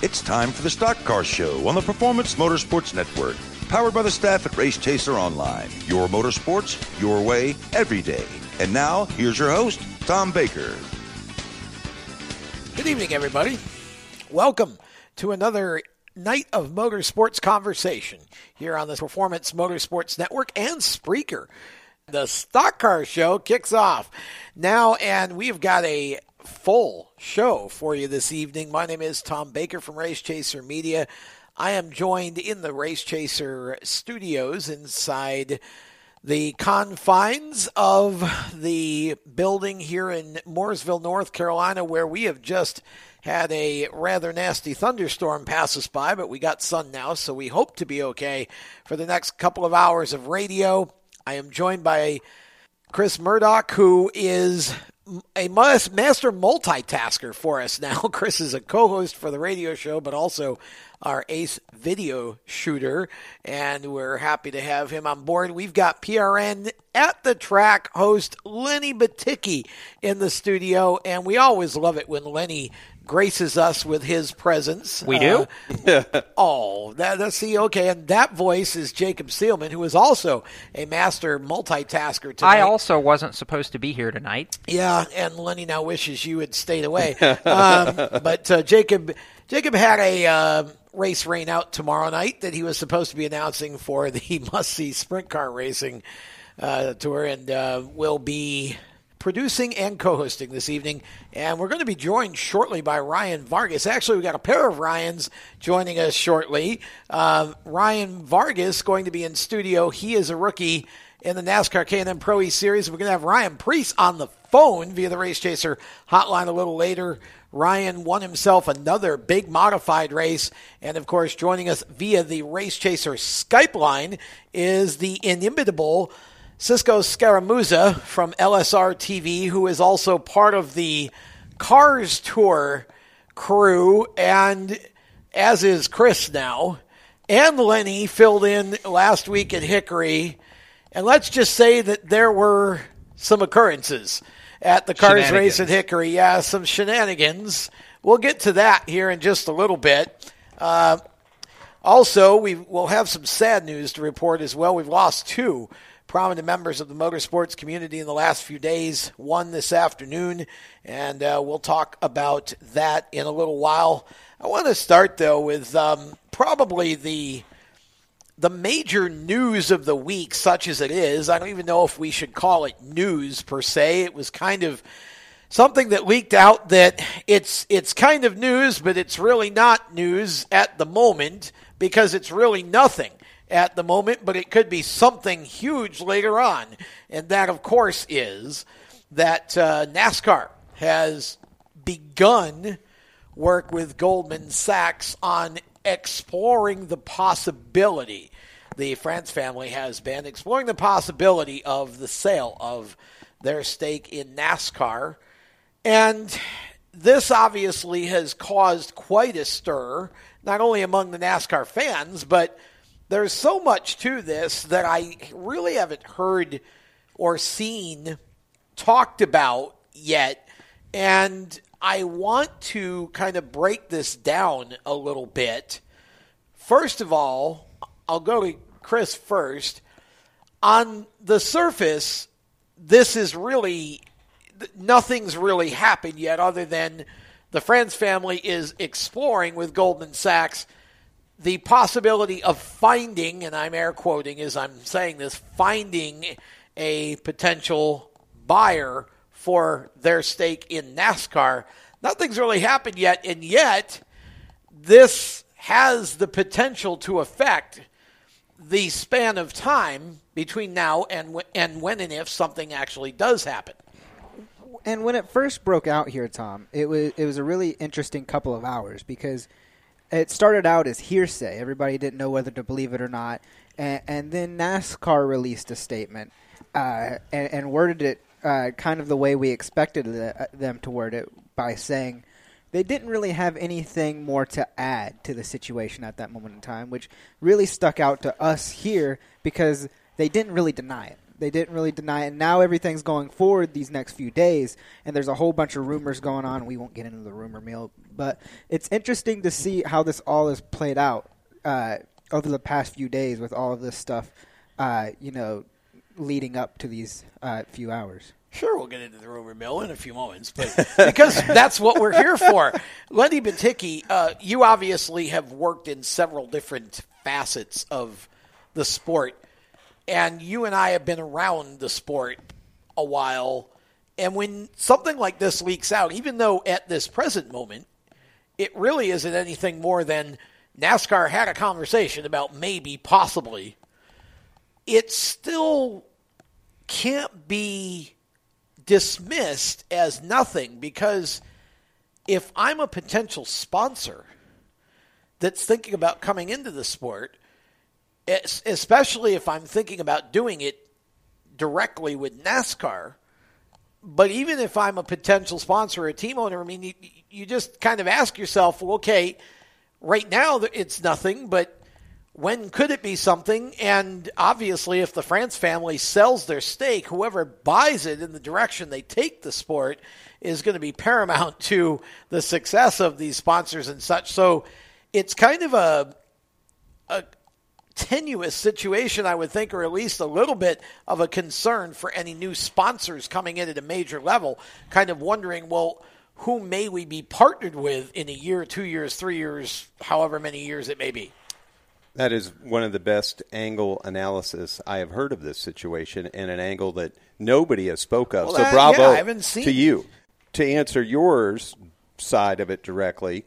It's time for the Stock Car Show on the Performance Motorsports Network. Powered by the staff at Race Chaser Online. Your motorsports, your way, every day. And now, here's your host, Tom Baker. Good evening, everybody. Welcome to another night of motorsports conversation here on the Performance Motorsports Network and Spreaker. The Stock Car Show kicks off now, and we've got a full show for you this evening. My name is Tom Baker from Race Chaser Media. I am joined in the Race Chaser studios inside the confines of the building here in Mooresville, North Carolina, where we have just had a rather nasty thunderstorm pass us by, but we got sun now, so we hope to be okay for the next couple of hours of radio. I am joined by Chris Murdoch, who is a master multitasker for us now. Chris is a co-host for the radio show, but also our ace video shooter, and we're happy to have him on board. We've got PRN at the track host Lenny Batycki in the studio, and we always love it when Lenny graces us with his presence. We do. Uh, oh, that, that's see. Okay, and that voice is Jacob Seelman, who is also a master multitasker. Tonight. I also wasn't supposed to be here tonight. Yeah, and Lenny now wishes you had stayed away. um, but uh, Jacob, Jacob had a uh, race rain out tomorrow night that he was supposed to be announcing for the must see sprint car racing uh, tour, and uh, will be producing and co-hosting this evening. And we're going to be joined shortly by Ryan Vargas. Actually, we got a pair of Ryans joining us shortly. Uh, Ryan Vargas going to be in studio. He is a rookie in the NASCAR K&N Pro E Series. We're going to have Ryan Preece on the phone via the Race Chaser hotline a little later. Ryan won himself another big modified race. And of course, joining us via the Race Chaser Skype line is the inimitable Cisco Scaramuza from LSR TV, who is also part of the Cars Tour crew, and as is Chris now. And Lenny filled in last week at Hickory. And let's just say that there were some occurrences at the Cars race at Hickory. Yeah, some shenanigans. We'll get to that here in just a little bit. Uh, also, we will have some sad news to report as well. We've lost two prominent members of the motorsports community in the last few days, one this afternoon, and uh, we'll talk about that in a little while. I want to start though with um, probably the the major news of the week, such as it is. I don't even know if we should call it news per se. It was kind of something that leaked out that it's it's kind of news, but it's really not news at the moment because it's really nothing at the moment, but it could be something huge later on. And that, of course, is that uh, NASCAR has begun work with Goldman Sachs on exploring the possibility. The France family has been exploring the possibility of the sale of their stake in NASCAR. And this obviously has caused quite a stir, not only among the NASCAR fans, but there's so much to this that I really haven't heard or seen talked about yet. And I want to kind of break this down a little bit. First of all, I'll go to Chris first. On the surface, this is really nothing's really happened yet other than the France family is exploring with Goldman Sachs the possibility of finding, and I'm air quoting as I'm saying this, finding a potential buyer for their stake in NASCAR. Nothing's really happened yet, and yet this has the potential to affect the span of time between now and and when and if something actually does happen. And when it first broke out here, Tom, it was it was a really interesting couple of hours because it started out as hearsay. Everybody didn't know whether to believe it or not. And, and then NASCAR released a statement uh, and, and, worded it uh, kind of the way we expected the, uh, them to word it by saying they didn't really have anything more to add to the situation at that moment in time, which really stuck out to us here because they didn't really deny it. They didn't really deny it. And now everything's going forward these next few days, and there's a whole bunch of rumors going on. We won't get into the rumor mill, but it's interesting to see how this all is played out uh, over the past few days with all of this stuff, uh, you know, leading up to these uh, few hours. Sure, we'll get into the rumor mill in a few moments, but because that's what we're here for. Lenny Batycki, uh, you obviously have worked in several different facets of the sport, and you and I have been around the sport a while. And when something like this leaks out, even though at this present moment, it really isn't anything more than NASCAR had a conversation about maybe, possibly, it still can't be dismissed as nothing because if I'm a potential sponsor that's thinking about coming into the sport, especially if I'm thinking about doing it directly with NASCAR, but even if I'm a potential sponsor or a team owner, I mean, you, you just kind of ask yourself, well, okay, right now it's nothing, but when could it be something? And obviously, if the France family sells their stake, whoever buys it in the direction they take the sport is going to be paramount to the success of these sponsors and such. So it's kind of a, a tenuous situation, I would think, or at least a little bit of a concern for any new sponsors coming in at a major level, kind of wondering, well, who may we be partnered with in a year, two years, three years, however many years it may be? That is one of the best angle analysis I have heard of this situation, and an angle that nobody has spoke of. Well, so bravo yeah, to you. To answer yours side of it directly,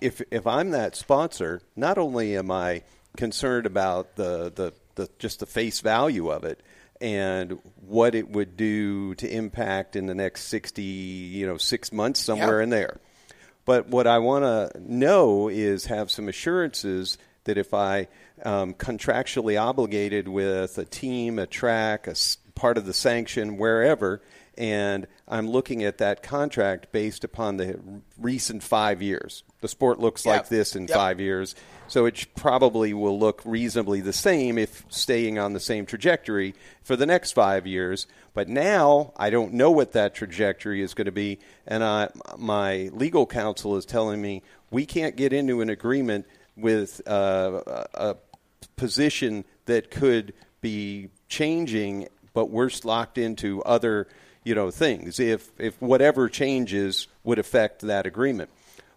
if if I'm that sponsor, not only am I concerned about the, the, the just the face value of it and what it would do to impact in the next 60, you know, six months somewhere yep. in there. But what I want to know is have some assurances – that if I um, contractually obligated with a team, a track, a part of the sanction, wherever, and I'm looking at that contract based upon the recent five years. The sport looks yep. like this in yep. five years, so it probably will look reasonably the same if staying on the same trajectory for the next five years. But now I don't know what that trajectory is going to be, and I, my legal counsel is telling me we can't get into an agreement – with uh, a position that could be changing, but we're locked into other you know things. If if whatever changes would affect that agreement.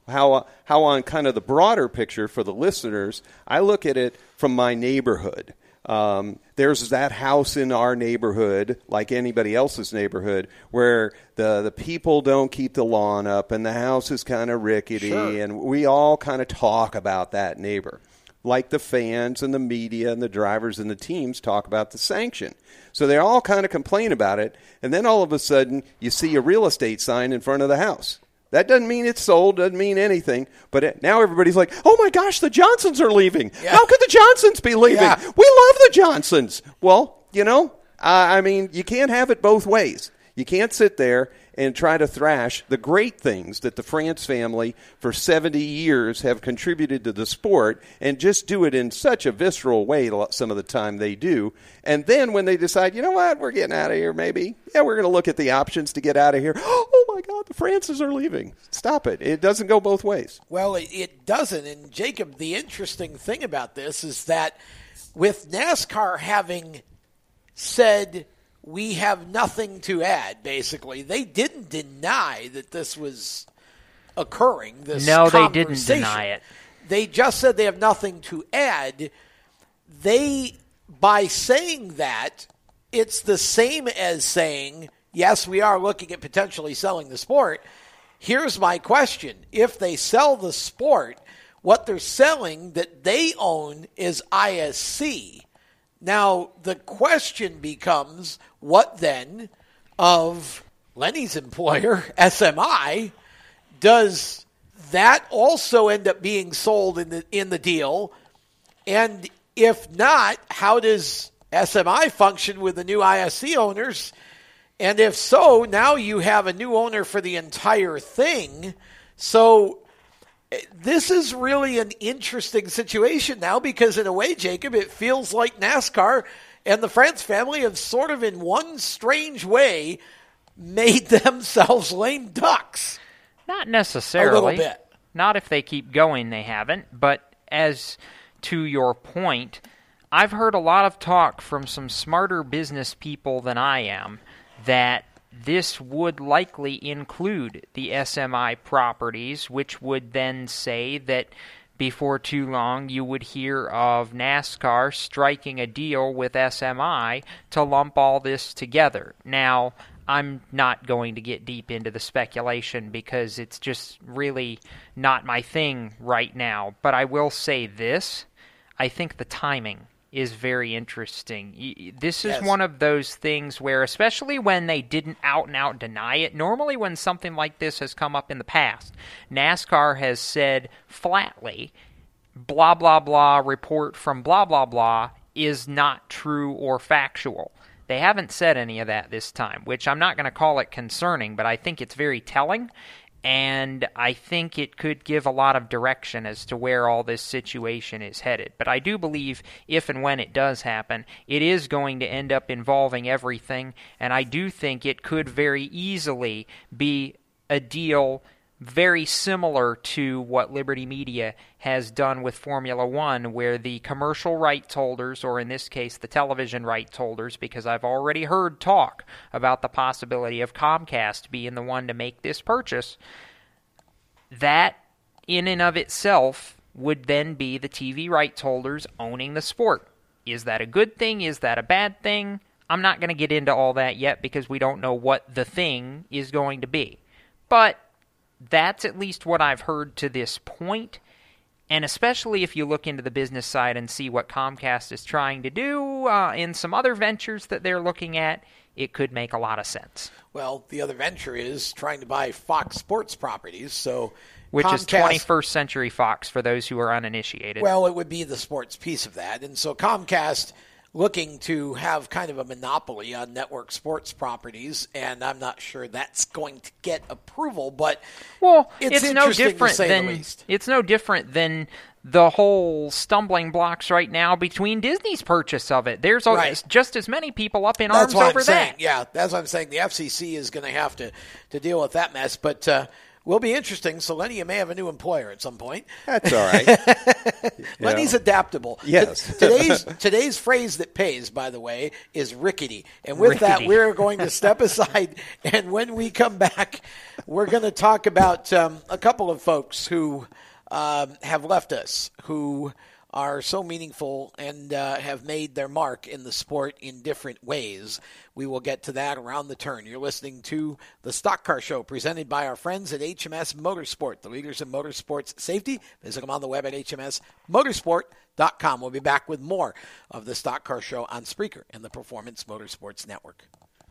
How how on kind of the broader picture for the listeners, I look at it from my neighborhood. Um, there's that house in our neighborhood, like anybody else's neighborhood, where the, the people don't keep the lawn up and the house is kind of rickety, sure. and we all kind of talk about that neighbor. Like the fans and the media and the drivers and the teams talk about the sanction. So they all kind of complain about it, and then all of a sudden you see a real estate sign in front of the house. That doesn't mean it's sold, doesn't mean anything. But it, now everybody's like, oh my gosh, the Johnsons are leaving. Yeah. How could the Johnsons be leaving? Yeah. We love the Johnsons. Well, you know, I mean, you can't have it both ways. You can't sit there and try to thrash the great things that the France family for 70 years have contributed to the sport and just do it in such a visceral way some of the time they do. And then when they decide, you know what, we're getting out of here maybe. Yeah, we're going to look at the options to get out of here. Oh my God, the Frances are leaving. Stop it. It doesn't go both ways. Well, it, it doesn't. And Jacob, the interesting thing about this is that with NASCAR having said we have nothing to add, basically. They didn't deny that this was occurring. This no, they didn't deny it. They just said they have nothing to add. They, by saying that, it's the same as saying, yes, we are looking at potentially selling the sport. Here's my question if they sell the sport, what they're selling that they own is ISC. Now, the question becomes what then of Lenny's employer, SMI? Does that also end up being sold in the in the deal? And if not, how does SMI function with the new ISC owners? And if so, now you have a new owner for the entire thing. So this is really an interesting situation now because, in a way, Jacob, it feels like NASCAR and the France family have sort of, in one strange way, made themselves lame ducks. Not necessarily. A little bit. Not if they keep going, they haven't. But as to your point, I've heard a lot of talk from some smarter business people than I am that this would likely include the SMI properties, which would then say that before too long you would hear of NASCAR striking a deal with SMI to lump all this together. Now, I'm not going to get deep into the speculation because it's just really not my thing right now. But I will say this I think the timing is very interesting. This is Yes. one of those things where, especially when they didn't out and out deny it, normally when something like this has come up in the past, NASCAR has said flatly, blah, blah, blah report from blah, blah, blah is not true or factual. They haven't said any of that this time, which I'm not going to call it concerning, but I think it's very telling. And I think it could give a lot of direction as to where all this situation is headed. But I do believe if and when it does happen, it is going to end up involving everything. And I do think it could very easily be a deal very similar to what Liberty Media has done with Formula One, where the commercial rights holders, or in this case, the television rights holders, because I've already heard talk about the possibility of Comcast being the one to make this purchase, that in and of itself would then be the TV rights holders owning the sport. Is that a good thing? Is that a bad thing? I'm not going to get into all that yet because we don't know what the thing is going to be. But that's at least what I've heard to this point. And especially if you look into the business side and see what Comcast is trying to do uh, in some other ventures that they're looking at, it could make a lot of sense. Well, the other venture is trying to buy Fox Sports properties. So, Which is 21st Century Fox for those who are uninitiated. Well, it would be the sports piece of that. And so Comcast looking to have kind of a monopoly on network sports properties, and I'm not sure that's going to get approval, but Well, it's, it's, no different say than the least. it's no different than the whole stumbling blocks right now between Disney's purchase of it. There's Right. just as many people up in That's arms what over I'm saying. that. Yeah, that's what I'm saying. The FCC is going to have to to deal with that mess, but uh, will be interesting. So Lenny, you may have a new employer at some point. That's all right. Lenny's adaptable. Yes. Today's today's phrase that pays, by the way, is rickety. And with that, we're going to step aside. And when we come back, we're going to talk about um, a couple of folks who um, have left us, who are so meaningful and uh, have made their mark in the sport in different ways. We will get to that around the turn. You're listening to the Stock Car Show presented by our friends at HMS Motorsport, the leaders in motorsports safety. Visit them on the web at hmsmotorsport.com. We'll be back with more of the Stock Car Show on Spreaker and the Performance Motorsports Network.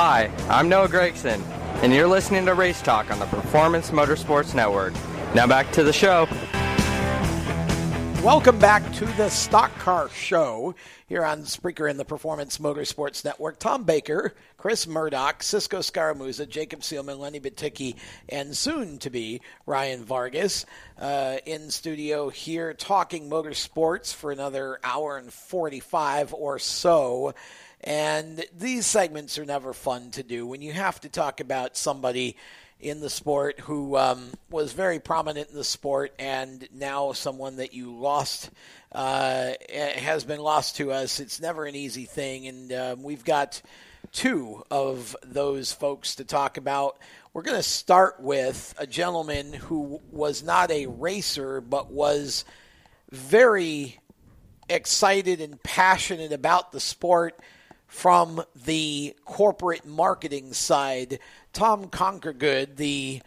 Hi, I'm Noah Gregson, and you're listening to Race Talk on the Performance Motorsports Network. Now back to the show. Welcome back to the Stock Car Show here on Spreaker and the Performance Motorsports Network. Tom Baker, Chris Murdoch, Cisco Scaramuza, Jacob Seelman, Lenny Batycki, and soon to be Ryan Vargas uh, in studio here talking motorsports for another hour and 45 or so. And these segments are never fun to do when you have to talk about somebody in the sport who um, was very prominent in the sport and now someone that you lost uh, has been lost to us. It's never an easy thing, and um, we've got two of those folks to talk about. We're going to start with a gentleman who was not a racer but was very excited and passionate about the sport from the corporate marketing side. Tom Conquergood, the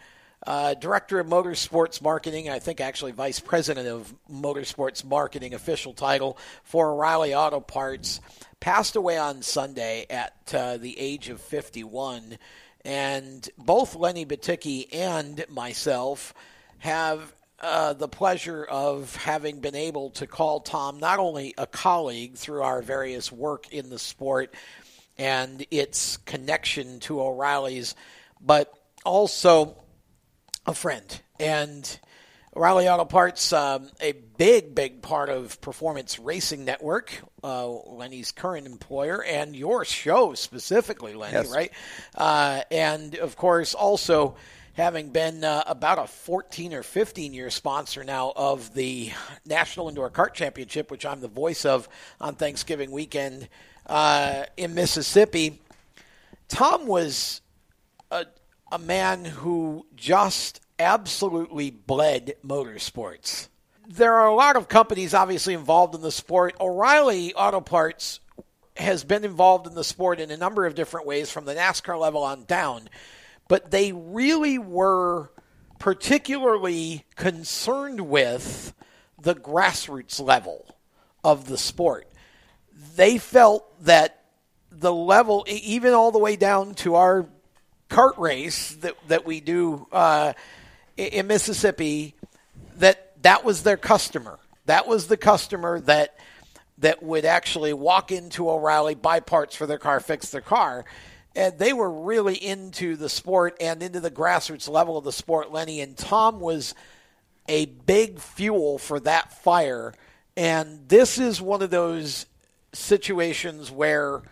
uh, director of motorsports marketing, I think actually vice president of motorsports marketing, official title for O'Reilly Auto Parts, passed away on Sunday at uh, the age of 51. And both Lenny Batycki and myself have uh, the pleasure of having been able to call Tom not only a colleague through our various work in the sport and its connection to O'Reilly's, but also a friend. And O'Reilly Auto Parts, um, a big, big part of Performance Racing Network, uh, Lenny's current employer, and your show specifically, Lenny, Yes. right? Uh, and of course, also having been uh, about a 14 or 15 year sponsor now of the National Indoor Kart Championship, which I'm the voice of on Thanksgiving weekend uh, in Mississippi. Tom was a, a man who just absolutely bled motorsports. There are a lot of companies obviously involved in the sport. O'Reilly Auto Parts has been involved in the sport in a number of different ways from the NASCAR level on down, but they really were particularly concerned with the grassroots level of the sport. They felt that the level, even all the way down to our kart race that that we do uh, in Mississippi, that that was their customer. That was the customer that that would actually walk into O'Reilly, buy parts for their car, fix their car. And they were really into the sport and into the grassroots level of the sport, Lenny. And Tom was a big fuel for that fire. And this is one of those situations where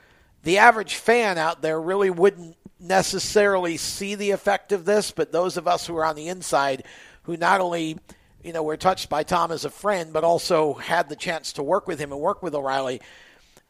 the average fan out there really wouldn't necessarily see the effect of this, but those of us who are on the inside who not only you know were touched by Tom as a friend, but also had the chance to work with him and work with O'Reilly,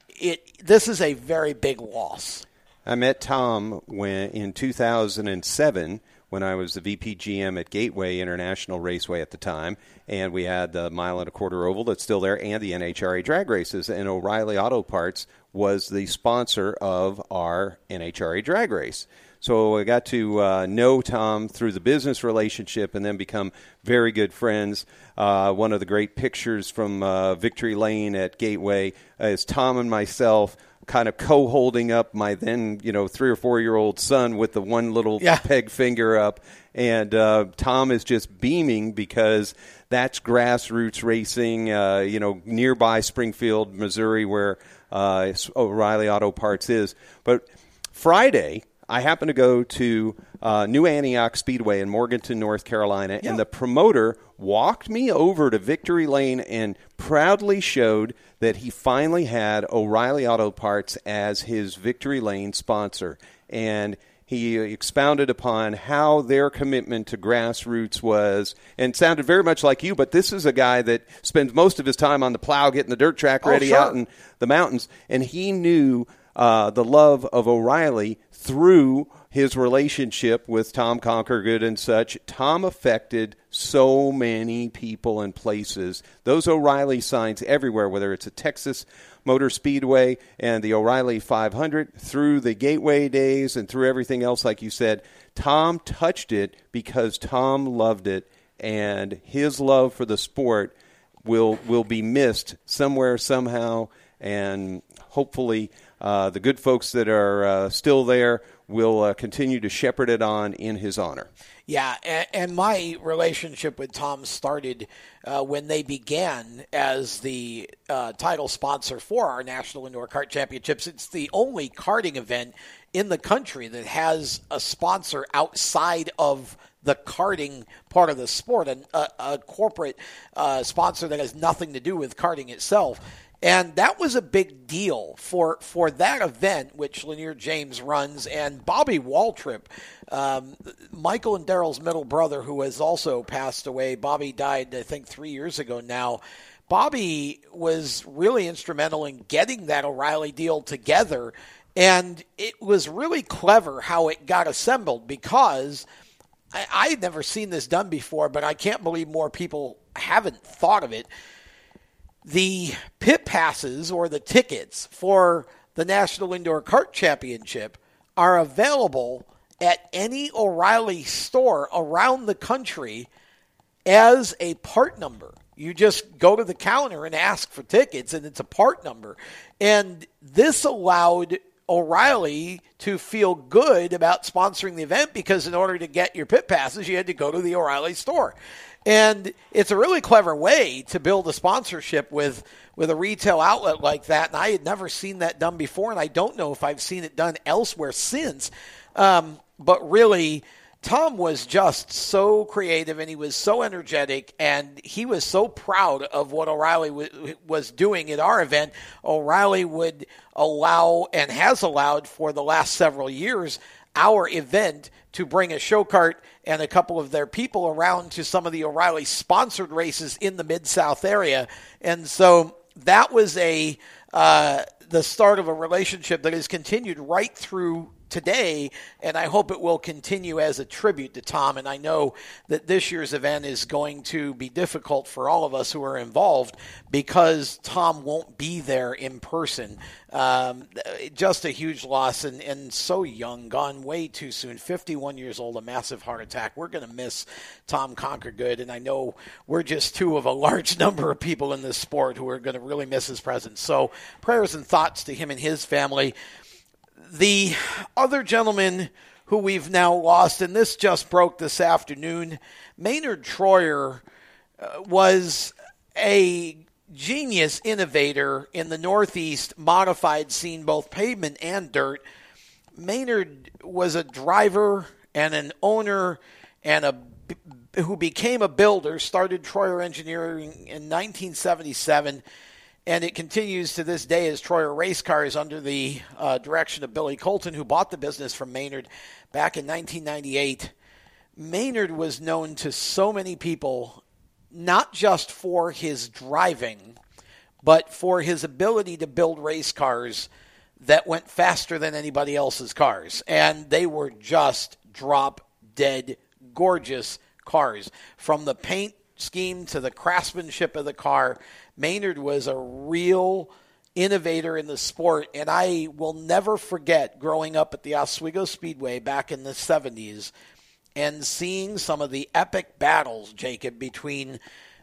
it this is a very big loss. I met Tom when in 2007 when I was the VP GM at Gateway International Raceway at the time, and we had the mile and a quarter oval that's still there, and the NHRA drag races. And O'Reilly Auto Parts was the sponsor of our NHRA drag race. So I got to uh, know Tom through the business relationship and then become very good friends. Uh, one of the great pictures from uh, Victory Lane at Gateway is Tom and myself kind of co-holding up my then you know three or four year old son with the one little Yeah. peg finger up. And uh, tom is just beaming because that's grassroots racing uh, you know nearby springfield missouri where uh, o'reilly auto parts is. But friday i happened to go to uh, new antioch speedway in morganton north carolina and the promoter walked me over to victory lane and proudly showed that he finally had O'Reilly Auto Parts as his Victory Lane sponsor. And he expounded upon how their commitment to grassroots was and sounded very much like you, but this is a guy that spends most of his time on the plow getting the dirt track Oh, ready sure. out in the mountains. And he knew uh, the love of O'Reilly through his relationship with Tom Conkergood and such. Tom affected so many people and places. Those O'Reilly signs everywhere, whether it's a Texas Motor Speedway and the O'Reilly 500, through the Gateway days and through everything else, like you said, Tom touched it because Tom loved it, and his love for the sport will will be missed somewhere somehow, and hopefully uh, the good folks that are uh, still there will uh, continue to shepherd it on in his honor. Yeah, and, and my relationship with Tom started uh, when they began as the uh, title sponsor for our National Indoor Kart Championships. It's the only karting event in the country that has a sponsor outside of the karting part of the sport, a, a, a corporate uh, sponsor that has nothing to do with karting itself. And that was a big deal for for that event, which Lanier James runs, and Bobby Waltrip, um, Michael and Darrell's middle brother, who has also passed away. Bobby died, I think, three years ago now. Bobby was really instrumental in getting that O'Reilly deal together, and it was really clever how it got assembled because I, I had never seen this done before, but I can't believe more people haven't thought of it the pit passes or the tickets for the National Indoor Kart Championship are available at any O'Reilly store around the country as a part number. You just go to the counter and ask for tickets, and it's a part number. And this allowed O'Reilly to feel good about sponsoring the event because in order to get your pit passes, you had to go to the O'Reilly store. And it's a really clever way to build a sponsorship with with a retail outlet like that. And I had never seen that done before, and I don't know if I've seen it done elsewhere since. Um, but really, Tom was just so creative and he was so energetic and he was so proud of what O'Reilly w- was doing at our event. O'Reilly would allow and has allowed for the last several years our event to bring a show cart and a couple of their people around to some of the O'Reilly sponsored races in the Mid South area. And so that was a uh, the start of a relationship that has continued right through today, and I hope it will continue as a tribute to Tom. And I know that this year's event is going to be difficult for all of us who are involved because Tom won't be there in person. Um, just a huge loss and, and so young, gone way too soon. 51 years old, a massive heart attack. We're going to miss Tom Conkergood, and I know we're just two of a large number of people in this sport who are going to really miss his presence. So prayers and thoughts to him and his family the other gentleman who we've now lost, and this just broke this afternoon, Maynard Troyer uh, was a genius innovator in the Northeast modified scene, both pavement and dirt. Maynard was a driver and an owner and a who became a builder, started Troyer Engineering in 1977 and it continues to this day as Troyer Race Cars under the uh, direction of Billy Colton, who bought the business from Maynard back in 1998. Maynard was known to so many people, not just for his driving, but for his ability to build race cars that went faster than anybody else's cars. And they were just drop dead gorgeous cars. From the paint scheme to the craftsmanship of the car, Maynard was a real innovator in the sport. And I will never forget growing up at the Oswego Speedway back in the 70s and seeing some of the epic battles, Jacob, between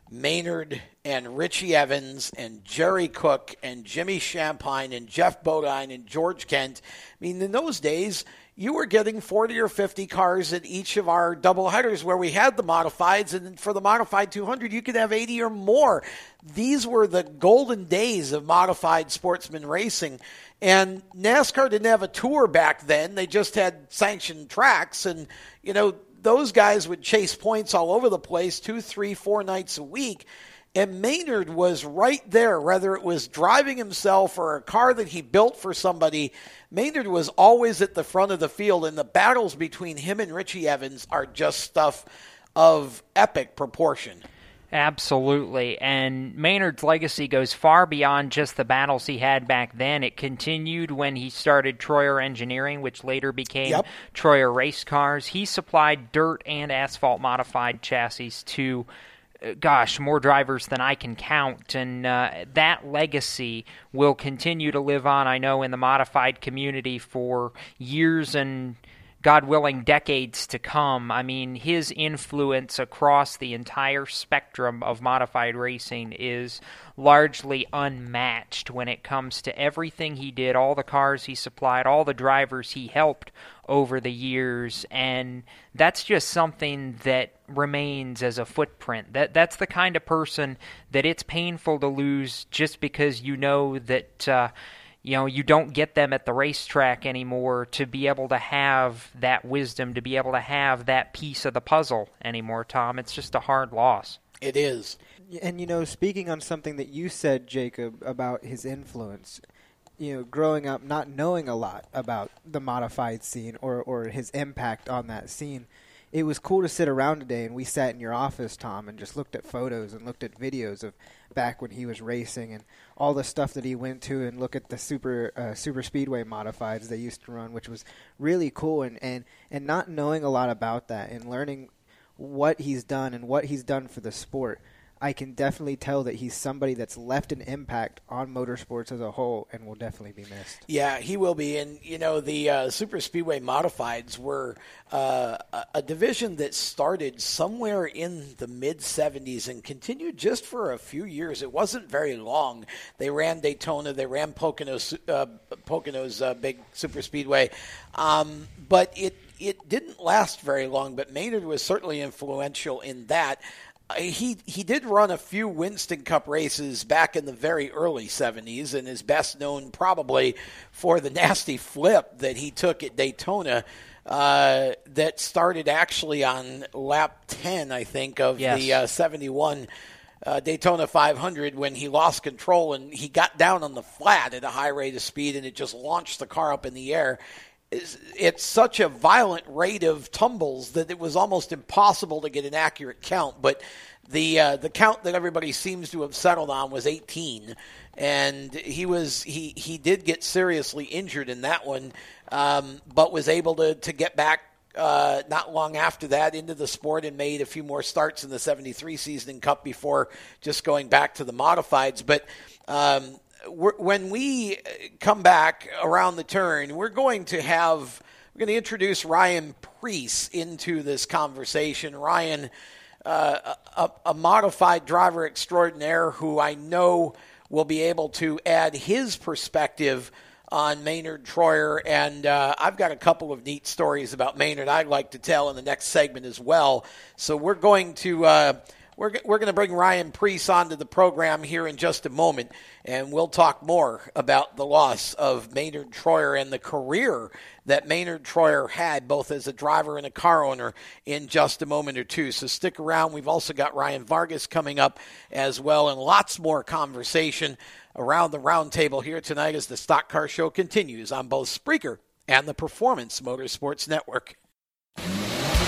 Maynard and Richie Evans and Jerry Cook and Jimmy Shampine and Geoff Bodine and George Kent. I mean, in those days, you were getting 40 or 50 cars at each of our double headers where we had the modifieds, and for the modified 200, you could have 80 or more. These were the golden days of modified sportsman racing. And NASCAR didn't have a tour back then, they just had sanctioned tracks. And, you know, those guys would chase points all over the place two, three, four nights a week. And Maynard was right there, whether it was driving himself or a car that he built for somebody. Maynard was always at the front of the field, and the battles between him and Richie Evans are just stuff of epic proportion. Absolutely. And Maynard's legacy goes far beyond just the battles he had back then. It continued when he started Troyer Engineering, which later became Yep. Troyer Race Cars. He supplied dirt and asphalt modified chassis to, gosh, more drivers than I can count. And uh, that legacy will continue to live on, I know, in the modified community for years and God willing, decades to come. I mean, his influence across the entire spectrum of modified racing is largely unmatched when it comes to everything he did, all the cars he supplied, all the drivers he helped over the years, and that's just something that remains as a footprint. That that's the kind of person that it's painful to lose just because you know that. Uh, you know you don't get them at the racetrack anymore to be able to have that wisdom to be able to have that piece of the puzzle anymore tom it's just a hard loss It is. And you know, speaking on something that you said, Jacob, about his influence, you know, growing up not knowing a lot about the modified scene or or his impact on that scene, it was cool to sit around today and we sat in your office, Tom, and just looked at photos and looked at videos of back when he was racing and all the stuff that he went to and look at the super uh, super speedway modifieds they used to run, which was really cool. And and and not knowing a lot about that and learning what he's done and what he's done for the sport, I can definitely tell that he's somebody that's left an impact on motorsports as a whole and will definitely be missed. Yeah, he will be. And, you know, the uh, Super Speedway Modifieds were uh, a- division that started somewhere in the mid 70s and continued just for a few years. It wasn't very long. They ran Daytona, they ran Pocono's, uh, Pocono's uh, big Super Speedway. Um, but it, it didn't last very long, but Maynard was certainly influential in that. He he did run a few Winston Cup races back in the very early 70s and is best known probably for the nasty flip that he took at Daytona uh, that started actually on lap 10 I think of Yes. the uh, 71 uh, Daytona 500 when he lost control and he got down on the flat at a high rate of speed and it just launched the car up in the air it's such a violent rate of tumbles that it was almost impossible to get an accurate count. But the uh, the count that everybody seems to have settled on was 18, and he was he he did get seriously injured in that one, um, but was able to to get back. Uh, not long after that, into the sport and made a few more starts in the '73 season Cup before just going back to the modifieds. But um, when we come back around the turn, we're going to have we're going to introduce Ryan Preece into this conversation. Ryan, uh, a, a modified driver extraordinaire, who I know will be able to add his perspective on Maynard Troyer, and uh, I've got a couple of neat stories about Maynard I'd like to tell in the next segment as well. So we're going to. Uh, we're, we're going to bring Ryan Preece onto the program here in just a moment, and we'll talk more about the loss of Maynard Troyer and the career that Maynard Troyer had, both as a driver and a car owner, in just a moment or two. So stick around. We've also got Ryan Vargas coming up as well, and lots more conversation around the roundtable here tonight as the Stock Car Show continues on both Spreaker and the Performance Motorsports Network.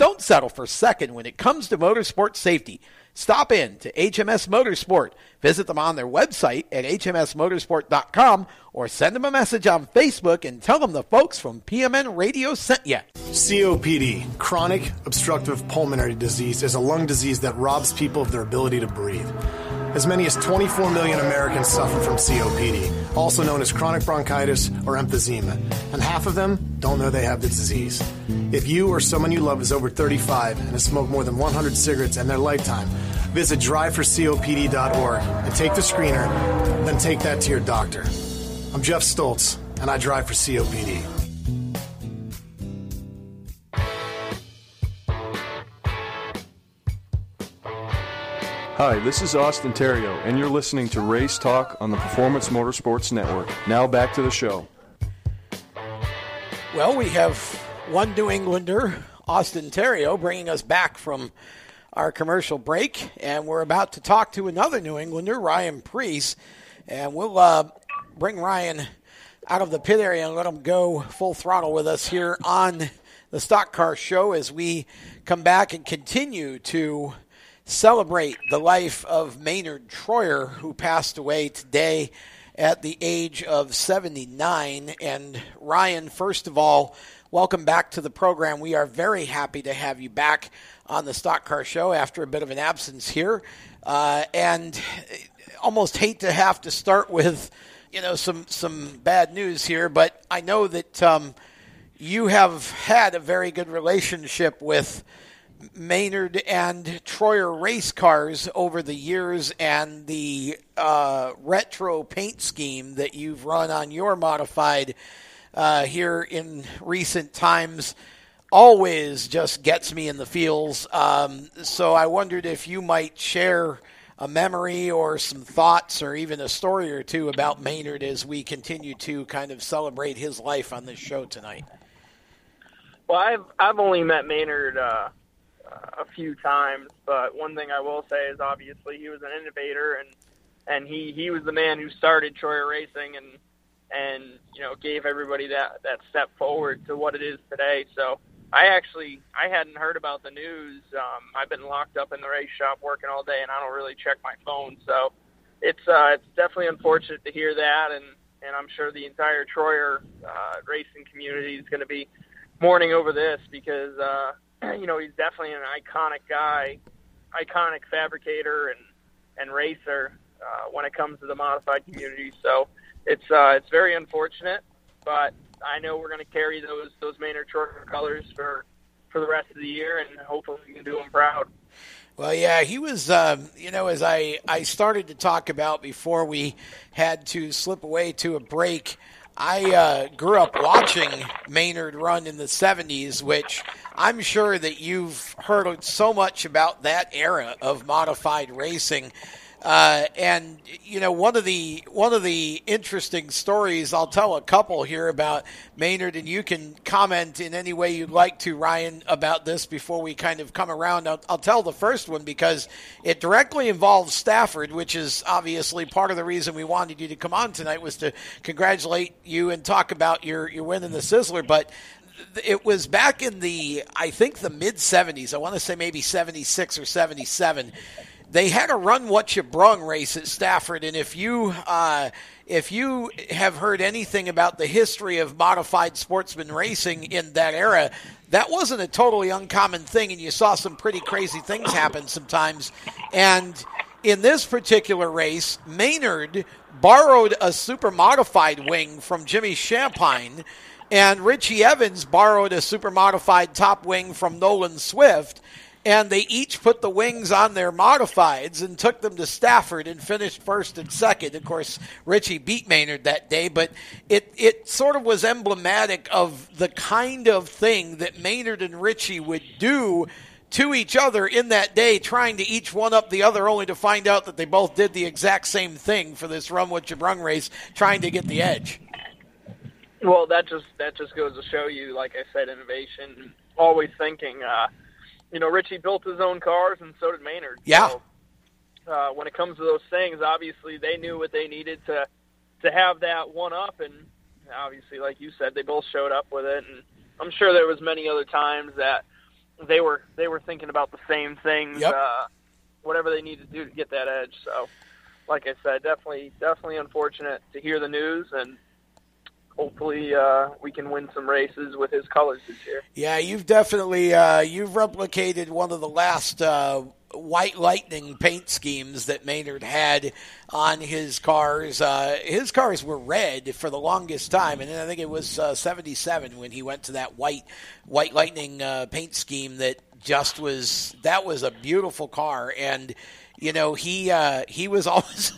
Don't settle for second when it comes to motorsport safety. Stop in to HMS Motorsport. Visit them on their website at hmsmotorsport.com or send them a message on Facebook and tell them the folks from PMN Radio sent you. COPD, chronic obstructive pulmonary disease, is a lung disease that robs people of their ability to breathe. As many as 24 million Americans suffer from COPD, also known as chronic bronchitis or emphysema, and half of them don't know they have the disease. If you or someone you love is over 35 and has smoked more than 100 cigarettes in their lifetime, visit driveforcopd.org and take the screener, then take that to your doctor. I'm Jeff Stoltz, and I drive for COPD. Hi, this is Austin Theriault, and you're listening to Race Talk on the Performance Motorsports Network. Now back to the show. Well, we have one New Englander, Austin Theriault, bringing us back from our commercial break, and we're about to talk to another New Englander, Ryan Preece, and we'll uh, bring Ryan out of the pit area and let him go full throttle with us here on the Stock Car Show as we come back and continue to celebrate the life of Maynard Troyer, who passed away today at the age of 79. And Ryan, first of all, welcome back to the program. We are very happy to have you back on the Stock Car Show after a bit of an absence here. Uh, and almost hate to have to start with, you know, some, some bad news here, but I know that um, you have had a very good relationship with Maynard and Troyer race cars over the years and the uh, retro paint scheme that you've run on your modified uh, here in recent times always just gets me in the feels. Um, so I wondered if you might share a memory or some thoughts or even a story or two about Maynard as we continue to kind of celebrate his life on this show tonight. Well, I've I've only met Maynard uh, a few times, but one thing I will say is obviously he was an innovator and and he he was the man who started Troyer Racing and and you know gave everybody that that step forward to what it is today. So I actually I hadn't heard about the news. Um, I've been locked up in the race shop working all day, and I don't really check my phone. So it's uh, it's definitely unfortunate to hear that, and and I'm sure the entire Troyer uh, racing community is going to be mourning over this because uh, you know he's definitely an iconic guy, iconic fabricator and and racer uh, when it comes to the modified community. So it's uh, it's very unfortunate, but I know we're going to carry those those Maynard Troyer colors for for the rest of the year, and hopefully we can do them proud. Well, yeah, he was. Um, you know, as I I started to talk about before we had to slip away to a break. I uh, grew up watching Maynard run in the 70s, which I'm sure that you've heard so much about that era of modified racing. Uh, and you know one of the one of the interesting stories I'll tell a couple here about Maynard, and you can comment in any way you'd like to, Ryan, about this before we kind of come around. I'll, I'll tell the first one because it directly involves Stafford, which is obviously part of the reason we wanted you to come on tonight was to congratulate you and talk about your your win in the Sizzler, but it was back in the I think the mid 70s. I want to say maybe 76 or 77 they had a run what you brung race at Stafford, and if you uh, if you have heard anything about the history of modified sportsman racing in that era, that wasn't a totally uncommon thing, and you saw some pretty crazy things happen sometimes. And in this particular race, Maynard borrowed a super modified wing from Jimmy Shampine, and Richie Evans borrowed a super modified top wing from Nolan Swift and they each put the wings on their modifieds and took them to Stafford and finished first and second. Of course, Richie beat Maynard that day, but it it sort of was emblematic of the kind of thing that Maynard and Richie would do to each other in that day, trying to each one up the other, only to find out that they both did the exact same thing for this Run What You Brung race, trying to get the edge. Well, that just that just goes to show you, like I said, innovation. Always thinking. Uh, you know, Richie built his own cars, and so did Maynard. Yeah. So, uh, when it comes to those things, obviously they knew what they needed to to have that one up, and obviously, like you said, they both showed up with it. And I'm sure there was many other times that they were they were thinking about the same things, yep. uh, whatever they needed to do to get that edge. So, like I said, definitely definitely unfortunate to hear the news and hopefully uh, we can win some races with his colors this year. Yeah, you've definitely uh, you've replicated one of the last uh, white lightning paint schemes that Maynard had on his cars. Uh, his cars were red for the longest time, and I think it was '77 when he went to that white white lightning uh, paint scheme that just was that was a beautiful car and. You know he uh, he was always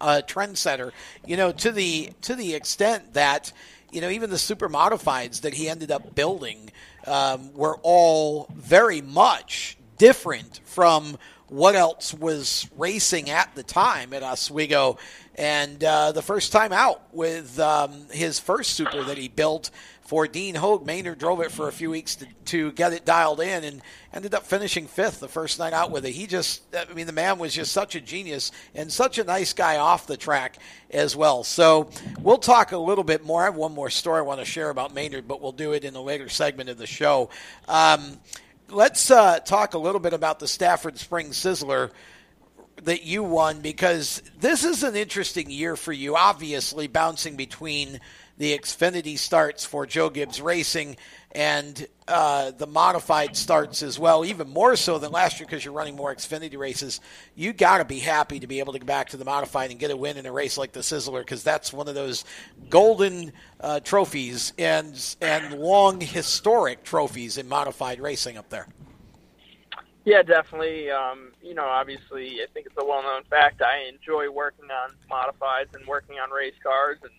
a trendsetter, you know, to the to the extent that you know even the super modifieds that he ended up building um, were all very much different from what else was racing at the time at Oswego. And uh, the first time out with um, his first super that he built for Dean Hogue. Maynard drove it for a few weeks to, to get it dialed in and ended up finishing fifth the first night out with it. He just, I mean, the man was just such a genius and such a nice guy off the track as well. So we'll talk a little bit more. I have one more story I want to share about Maynard, but we'll do it in a later segment of the show. Um, let's uh, talk a little bit about the Stafford Spring Sizzler that you won because this is an interesting year for you, obviously bouncing between the Xfinity starts for Joe Gibbs Racing and uh, the modified starts as well, even more so than last year because you're running more Xfinity races. You got to be happy to be able to go back to the modified and get a win in a race like the Sizzler because that's one of those golden uh, trophies and and long historic trophies in modified racing up there. Yeah, definitely. Um, you know, obviously, I think it's a well-known fact. I enjoy working on modifieds and working on race cars, and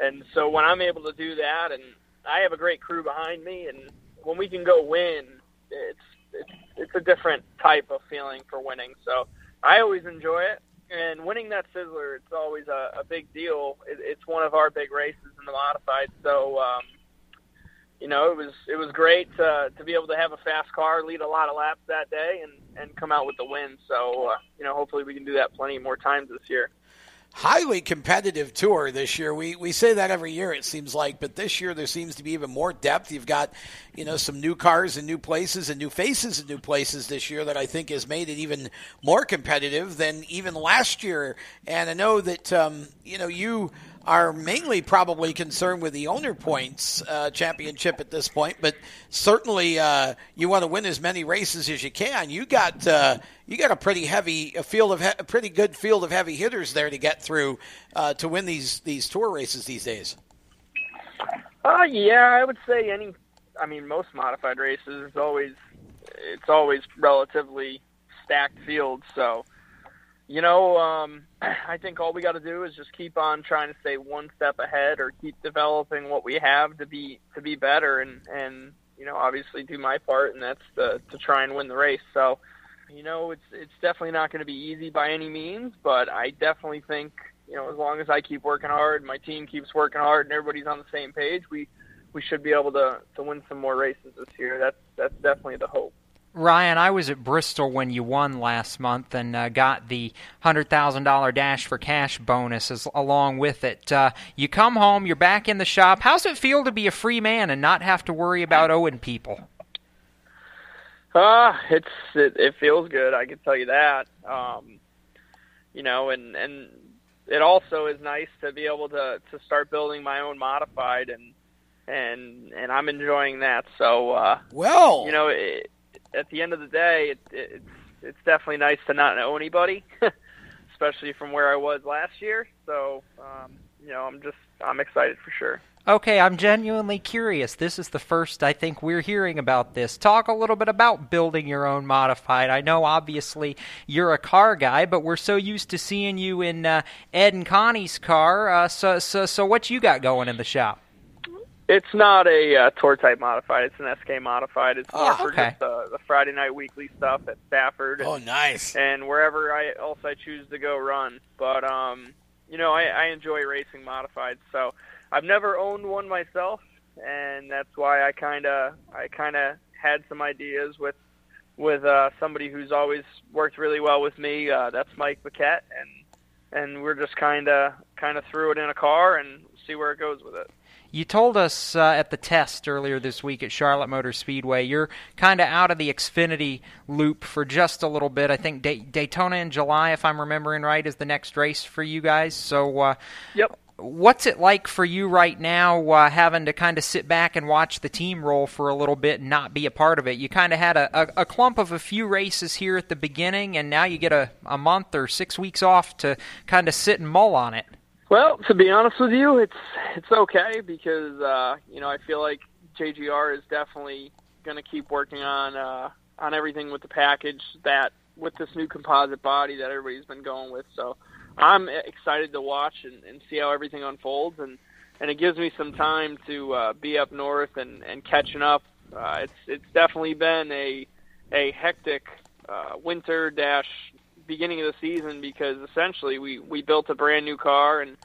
and so when I'm able to do that, and I have a great crew behind me, and when we can go win, it's it's, it's a different type of feeling for winning. So I always enjoy it, and winning that Sizzler, it's always a, a big deal. It, it's one of our big races in the modified. So um, you know, it was it was great to, to be able to have a fast car lead a lot of laps that day and and come out with the win. So uh, you know, hopefully we can do that plenty more times this year highly competitive tour this year. We we say that every year it seems like, but this year there seems to be even more depth. You've got, you know, some new cars and new places and new faces and new places this year that I think has made it even more competitive than even last year. And I know that um, you know you are mainly probably concerned with the owner points uh, championship at this point, but certainly uh, you want to win as many races as you can. You got uh, you got a pretty heavy a field of he- a pretty good field of heavy hitters there to get through uh, to win these these tour races these days. Uh, yeah, I would say any. I mean, most modified races is always it's always relatively stacked fields, so you know, um, I think all we got to do is just keep on trying to stay one step ahead, or keep developing what we have to be to be better, and and you know, obviously do my part, and that's the, to try and win the race. So, you know, it's it's definitely not going to be easy by any means, but I definitely think you know, as long as I keep working hard, my team keeps working hard, and everybody's on the same page, we we should be able to to win some more races this year. That's that's definitely the hope. Ryan, I was at Bristol when you won last month and uh, got the $100,000 Dash for Cash bonuses along with it. Uh, you come home, you're back in the shop. How's it feel to be a free man and not have to worry about owing people? Uh, it's it, it feels good. I can tell you that. Um, you know, and and it also is nice to be able to to start building my own modified and and and I'm enjoying that. So uh, well, you know, it, at the end of the day, it, it, it's it's definitely nice to not know anybody, especially from where I was last year. So um, you know, I'm just I'm excited for sure. Okay, I'm genuinely curious. This is the first I think we're hearing about this. Talk a little bit about building your own modified. I know obviously you're a car guy, but we're so used to seeing you in uh, Ed and Connie's car. Uh, so, so, so what you got going in the shop? It's not a uh, tour type modified. It's an SK modified. It's more Oh, for okay. just uh, the Friday night weekly stuff at Stafford. And, Oh, nice. And wherever I else I choose to go run. But um, you know, I, I enjoy racing modified. So I've never owned one myself, and that's why I kind of I kind of had some ideas with with uh, somebody who's always worked really well with me. Uh, that's Mike Paquette, and and we're just kind of kind of threw it in a car and see where it goes with it. You told us uh, at the test earlier this week at Charlotte Motor Speedway you're kind of out of the Xfinity loop for just a little bit. I think Day- Daytona in July, if I'm remembering right, is the next race for you guys. So, uh, yep. What's it like for you right now, uh, having to kind of sit back and watch the team roll for a little bit and not be a part of it? You kind of had a, a, a clump of a few races here at the beginning, and now you get a, a month or six weeks off to kind of sit and mull on it. Well, to be honest with you, it's it's okay because uh, you know I feel like JGR is definitely going to keep working on uh, on everything with the package that with this new composite body that everybody's been going with. So I'm excited to watch and, and see how everything unfolds, and and it gives me some time to uh, be up north and and catching up. Uh, it's it's definitely been a a hectic uh, winter dash beginning of the season because essentially we we built a brand new car and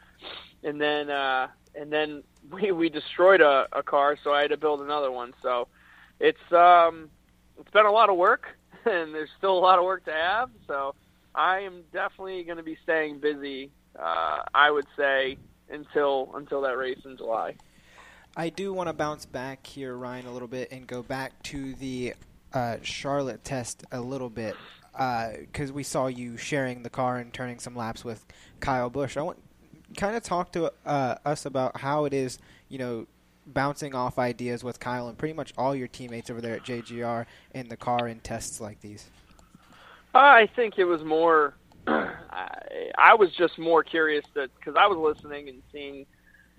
and then uh and then we we destroyed a, a car so I had to build another one. So it's um it's been a lot of work and there's still a lot of work to have. So I am definitely going to be staying busy uh I would say until until that race in July. I do want to bounce back here, Ryan, a little bit and go back to the uh, Charlotte test a little bit because we saw you sharing the car and turning some laps with Kyle Busch. I want kind of talk to uh, us about how it is, you know, bouncing off ideas with Kyle and pretty much all your teammates over there at JGR in the car in tests like these. I think it was more. I, I was just more curious that because I was listening and seeing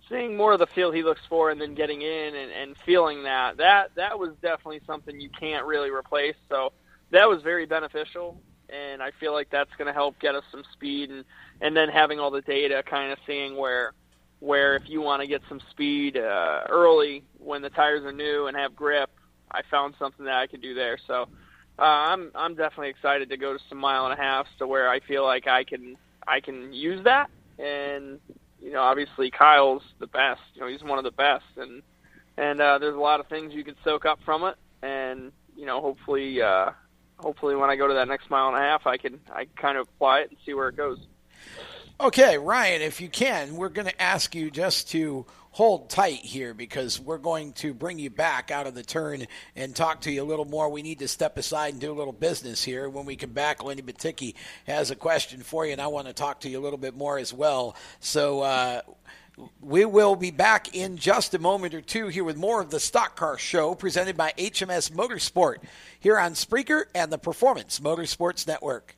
seeing more of the feel he looks for, and then getting in and, and feeling that that that was definitely something you can't really replace. So that was very beneficial, and I feel like that's going to help get us some speed, and and then having all the data, kind of seeing where where if you want to get some speed uh, early when the tires are new and have grip, I found something that I could do there. So uh, I'm I'm definitely excited to go to some mile and a half to where I feel like I can I can use that. And you know, obviously Kyle's the best. You know, he's one of the best, and and uh, there's a lot of things you can soak up from it. And you know, hopefully uh, hopefully when I go to that next mile and a half, I can I kind of apply it and see where it goes. Okay, Ryan, if you can, we're going to ask you just to hold tight here because we're going to bring you back out of the turn and talk to you a little more. We need to step aside and do a little business here. When we come back, Lenny Batycki has a question for you, and I want to talk to you a little bit more as well. So, uh, we will be back in just a moment or two here with more of the Stock Car Show presented by HMS Motorsport here on Spreaker and the Performance Motorsports Network.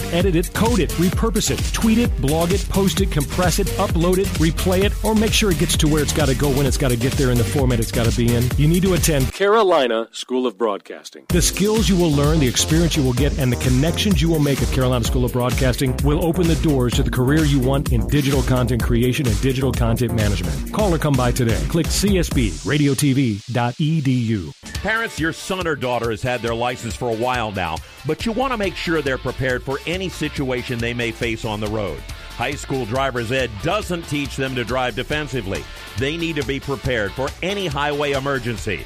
edit it, code it, repurpose it, tweet it, blog it, post it, compress it, upload it, replay it, or make sure it gets to where it's got to go when it's got to get there in the format it's got to be in, you need to attend Carolina School of Broadcasting. The skills you will learn, the experience you will get, and the connections you will make at Carolina School of Broadcasting will open the doors to the career you want in digital content creation and digital content management. Call or come by today. Click csbradiotv.edu. Parents, your son or daughter has had their license for a while now, but you want to make sure they're prepared for any situation they may face on the road. High school driver's ed doesn't teach them to drive defensively. They need to be prepared for any highway emergency.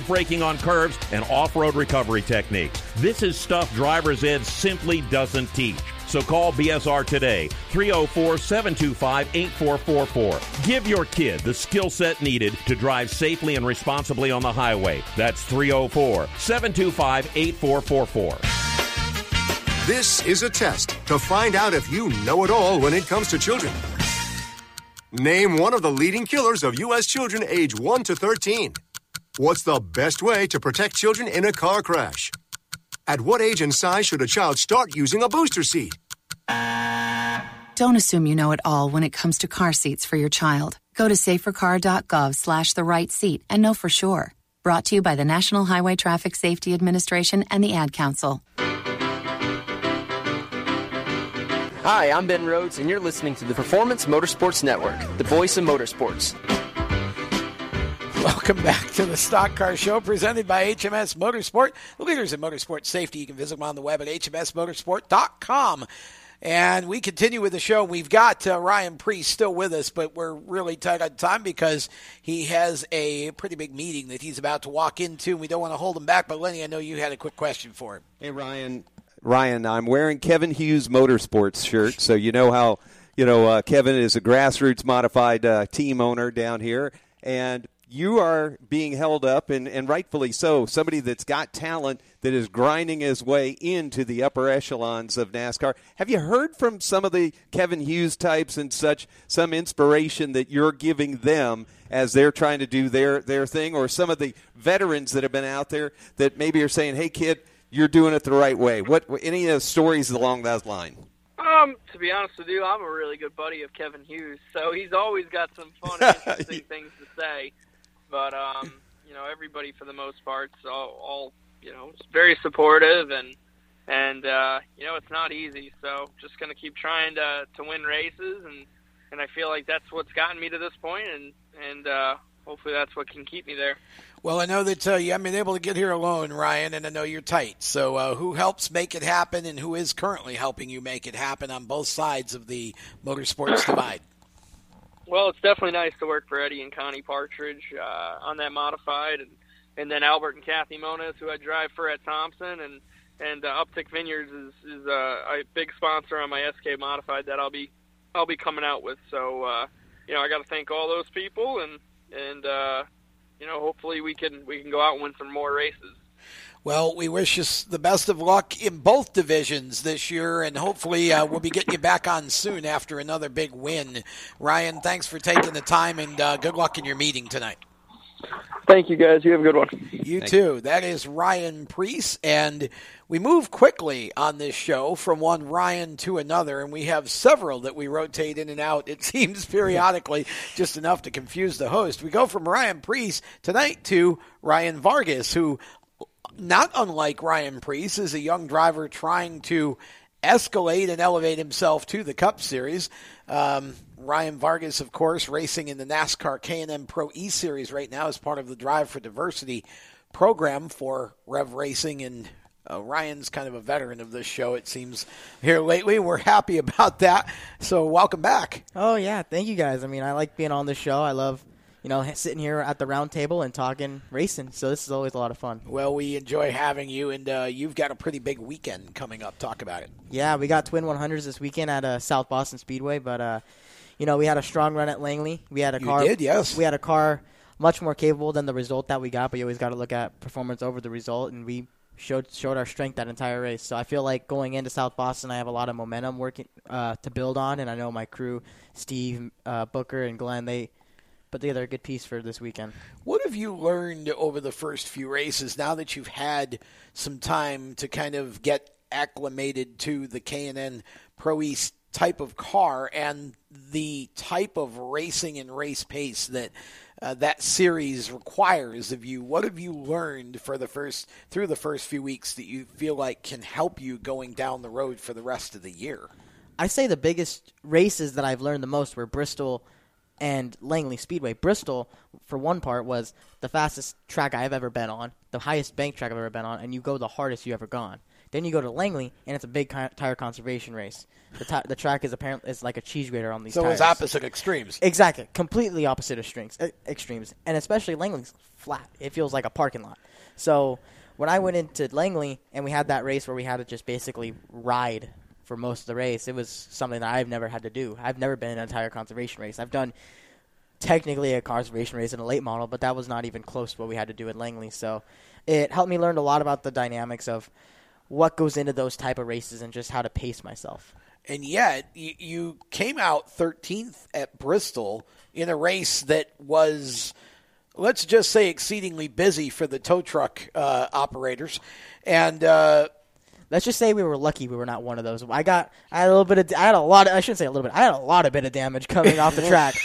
braking on curves, and off road recovery techniques. This is stuff driver's ed simply doesn't teach. So call BSR today, 304 725 8444. Give your kid the skill set needed to drive safely and responsibly on the highway. That's 304 725 8444. This is a test to find out if you know it all when it comes to children. Name one of the leading killers of U.S. children age 1 to 13. What's the best way to protect children in a car crash? At what age and size should a child start using a booster seat? Don't assume you know it all when it comes to car seats for your child. Go to safercar.gov slash the right seat and know for sure. Brought to you by the National Highway Traffic Safety Administration and the Ad Council. Hi, I'm Ben Rhodes, and you're listening to the Performance Motorsports Network, the voice of motorsports. Welcome back to the Stock Car Show presented by HMS Motorsport, the leaders in motorsport safety. You can visit them on the web at hmsmotorsport.com. And we continue with the show. We've got uh, Ryan Preece still with us, but we're really tight on time because he has a pretty big meeting that he's about to walk into. We don't want to hold him back, but Lenny, I know you had a quick question for him. Hey, Ryan. Ryan, I'm wearing Kevin Hughes Motorsports shirt, so you know how you know uh, Kevin is a grassroots modified uh, team owner down here, and you are being held up, and, and rightfully so. Somebody that's got talent that is grinding his way into the upper echelons of NASCAR. Have you heard from some of the Kevin Hughes types and such some inspiration that you're giving them as they're trying to do their their thing, or some of the veterans that have been out there that maybe are saying, "Hey, kid." You're doing it the right way. What any of the stories along that line? Um, to be honest with you, I'm a really good buddy of Kevin Hughes, so he's always got some fun and interesting things to say. But um, you know, everybody for the most part, all, all you know, very supportive and and uh, you know, it's not easy. So just gonna keep trying to to win races, and and I feel like that's what's gotten me to this point, and and uh, hopefully that's what can keep me there. Well, I know that uh, you haven't been able to get here alone, Ryan, and I know you're tight. So, uh, who helps make it happen, and who is currently helping you make it happen on both sides of the motorsports divide? Well, it's definitely nice to work for Eddie and Connie Partridge uh, on that modified, and and then Albert and Kathy Moniz, who I drive for at Thompson, and and uh, Uptick Vineyards is is uh, a big sponsor on my SK modified that I'll be I'll be coming out with. So, uh, you know, I got to thank all those people, and and uh, you know, hopefully we can we can go out and win some more races. Well, we wish you the best of luck in both divisions this year, and hopefully uh, we'll be getting you back on soon after another big win. Ryan, thanks for taking the time, and uh, good luck in your meeting tonight. Thank you, guys. You have a good one. You Thank too. You. That is Ryan Preece, and we move quickly on this show from one Ryan to another, and we have several that we rotate in and out. It seems periodically, just enough to confuse the host. We go from Ryan Preece tonight to Ryan Vargas, who, not unlike Ryan Preece, is a young driver trying to escalate and elevate himself to the Cup Series. Um, Ryan Vargas, of course, racing in the NASCAR K&N Pro E Series right now as part of the Drive for Diversity program for Rev Racing and uh, Ryan's kind of a veteran of this show, it seems, here lately. We're happy about that. So, welcome back. Oh, yeah. Thank you, guys. I mean, I like being on the show. I love, you know, sitting here at the round table and talking racing. So, this is always a lot of fun. Well, we enjoy having you, and uh, you've got a pretty big weekend coming up. Talk about it. Yeah, we got Twin 100s this weekend at uh, South Boston Speedway, but, uh, you know, we had a strong run at Langley. We had a You car. did, yes. We had a car much more capable than the result that we got, but you always got to look at performance over the result, and we showed showed our strength that entire race. So I feel like going into South Boston, I have a lot of momentum working uh, to build on, and I know my crew, Steve, uh, Booker, and Glenn, they put together a good piece for this weekend. What have you learned over the first few races now that you've had some time to kind of get acclimated to the K&N Pro East type of car and the type of racing and race pace that uh, that series requires of you? What have you learned for the first through the first few weeks that you feel like can help you going down the road for the rest of the year? I say the biggest races that I've learned the most were Bristol and Langley Speedway. Bristol, for one part, was the fastest track I've ever been on, the highest bank track I've ever been on, and you go the hardest you've ever gone. Then you go to Langley, and it's a big tire conservation race. The, ti- the track is apparently is like a cheese grater on these So tires. it's opposite extremes. Exactly, completely opposite of strings, uh, extremes, and especially Langley's flat. It feels like a parking lot. So when I went into Langley and we had that race where we had to just basically ride for most of the race, it was something that I've never had to do. I've never been in an entire conservation race. I've done technically a conservation race in a late model, but that was not even close to what we had to do at Langley. So it helped me learn a lot about the dynamics of what goes into those type of races and just how to pace myself. and yet you, came out 13th at Bristol in a race that was, let's just say, exceedingly busy for the tow truck uh, operators, and uh, Let's just say we were lucky we were not one of those. I got I had a little bit of I had a lot of, I shouldn't say a little bit I had a lot of bit of damage coming off the track,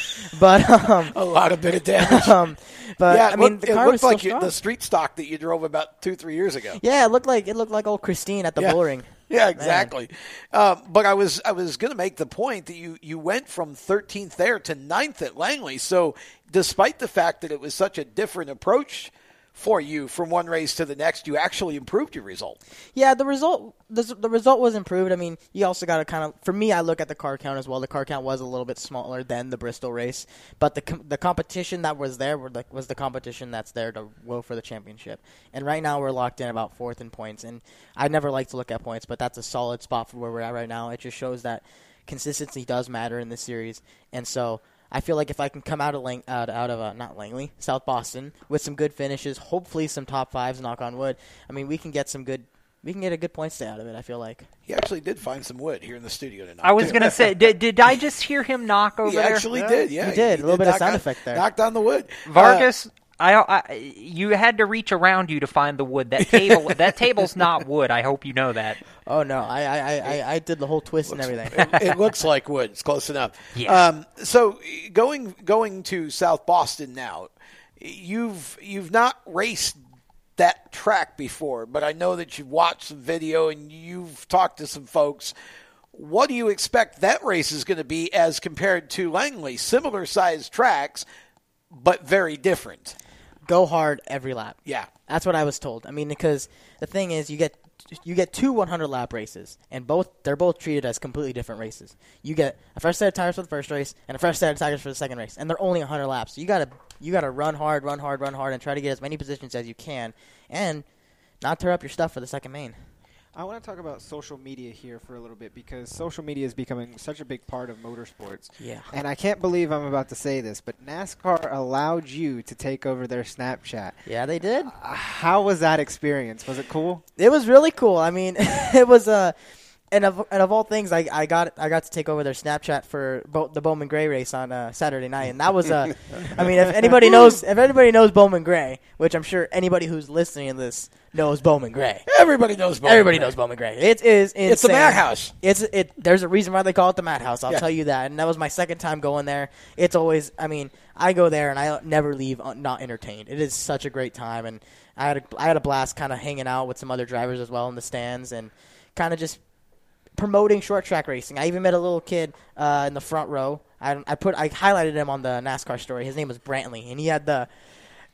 but um, a lot of bit of damage. Um, but yeah, I mean looked, it looked like you, the street stock that you drove about two, three years ago. Yeah, it looked like it looked like old Christine at the Yeah. bull ring. Yeah, exactly. Um, but I was I was going to make the point that you you went from 13th there to 9th at Langley. So despite the fact that it was such a different approach for you from one race to the next, you actually improved your result. Yeah, the result the, the result was improved. I mean, you also got to kind of for me, I look at the car count as well. The car count was a little bit smaller than the Bristol race, but the the competition that was there like was the competition that's there to go for the championship. And right now we're locked in about fourth in points. And I never like to look at points, but that's a solid spot for where we're at right now. It just shows that consistency does matter in this series, and so. I feel like if I can come out of Lang- out, out of uh, not Langley, South Boston with some good finishes, hopefully some top fives, knock on wood. I mean, we can get some good, we can get a good point stay out of it. I feel like. He actually did find some wood here in the studio tonight. I was going to say, did, did I just hear him knock over He there? actually did. Yeah, He did. A little bit of sound on- effect there. Knocked on the wood. Vargas, I, I, you had to reach around you to find the wood. That table, that table's not wood. I hope you know that. Oh no, I I, I, I, I did the whole twist and everything. it, it looks like wood. It's close enough. Yeah. Um, so going going to South Boston now, you've you've not raced that track before, but I know that you've watched some video and you've talked to some folks. What do you expect that race is going to be as compared to Langley? Similar sized tracks, but very different. Go hard every lap. Yeah. That's what I was told. I mean, because the thing is, you get you get two 100 lap races, and both they're both treated as completely different races. You get a fresh set of tires for the first race, and a fresh set of tires for the second race, and they're only 100 laps. So you gotta you gotta run hard, run hard, run hard, and try to get as many positions as you can, and not tear up your stuff for the second main. I want to talk about social media here for a little bit because social media is becoming such a big part of motorsports. Yeah. And I can't believe I'm about to say this, but NASCAR allowed you to take over their Snapchat. Yeah, they did. How was that experience? Was it cool? It was really cool. I mean, it was uh, and of and of all things, I, I got I got to take over their Snapchat for Bo- the Bowman Gray race on uh, Saturday night, and that was uh, I mean, if anybody knows if anybody knows Bowman Gray, which I'm sure anybody who's listening to this knows Bowman Gray. Everybody knows Bowman Everybody Gray. knows Bowman Gray. It is insane. It's the madhouse. It's it. There's a reason why they call it the madhouse. I'll Yeah. tell you that. And that was my second time going there. It's always. I mean, I go there and I never leave not entertained. It is such a great time, and I had a, I had a blast kind of hanging out with some other drivers as well in the stands and kind of just promoting short track racing. I even met a little kid uh, in the front row. I, I put I highlighted him on the NASCAR story. His name was Brantley, and he had the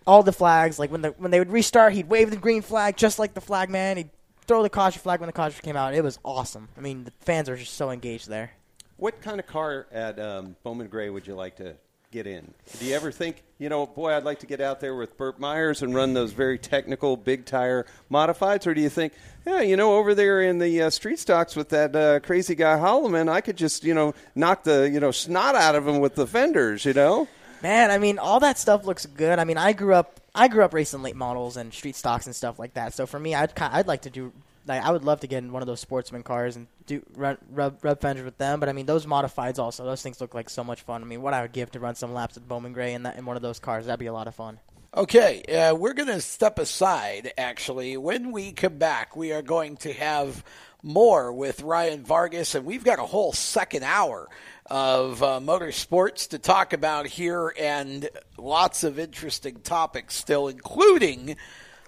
all the flags. Like when the when they would restart, he'd wave the green flag just like the flag man. He'd throw the caution flag when the caution came out. It was awesome. I mean, the fans are just so engaged there. What kind of car at um, Bowman Gray would you like to get in? Do you ever think, you know, boy, I'd like to get out there with Burt Myers and run those very technical big tire modifieds? Or do you think, yeah, you know, over there in the uh, street stocks with that uh, crazy guy Holloman, I could just, you know, knock the, you know, snot out of him with the fenders, you know? Man, I mean, all that stuff looks good. I mean, I grew up I grew up racing late models and street stocks and stuff like that. So for me, I'd I'd like to do like I would love to get in one of those sportsman cars and do run rub, rub fenders with them. But I mean, those modifieds also those things look like so much fun. I mean, what I would give to run some laps at Bowman Gray in that in one of those cars that'd be a lot of fun. Okay, uh, we're going to step aside. Actually, when we come back, we are going to have more with Ryan Vargas, and we've got a whole second hour of uh, motorsports to talk about here, and lots of interesting topics still, including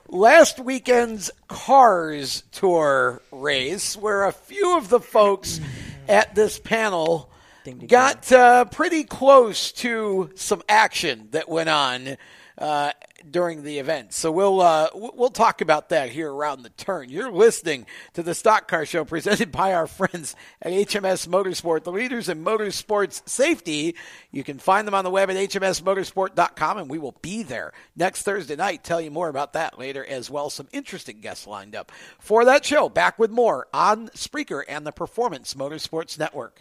last weekend's Cars Tour race, where a few of the folks at this panel got uh, pretty close to some action that went on uh, during the event. So we'll uh, we'll talk about that here around the turn. You're listening to the Stock Car Show presented by our friends at HMS Motorsport, the leaders in motorsports safety. You can find them on the web at hmsmotorsport.com, and we will be there next Thursday night. Tell you more about that later as well. Some interesting guests lined up for that show. Back with more on Spreaker and the Performance Motorsports Network.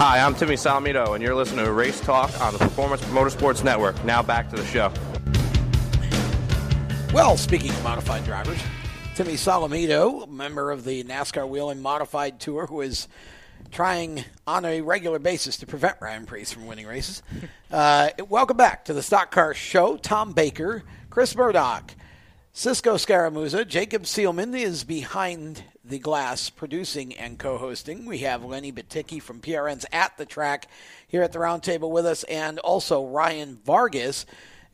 Hi, I'm Timmy Solomito, and you're listening to Race Talk on the Performance Motorsports Network. Now back to the show. Well, speaking of modified drivers, Timmy Solomito, member of the NASCAR Whelen Modified Tour, who is trying on a regular basis to prevent Ryan Preece from winning races. Uh, welcome back to the Stock Car Show. Tom Baker, Chris Murdoch, Cisco Scaramuza, Jacob Seelman is behind the glass producing and co-hosting. We have Lenny Batycki from PRN's At the Track here at the roundtable with us, and also Ryan Vargas,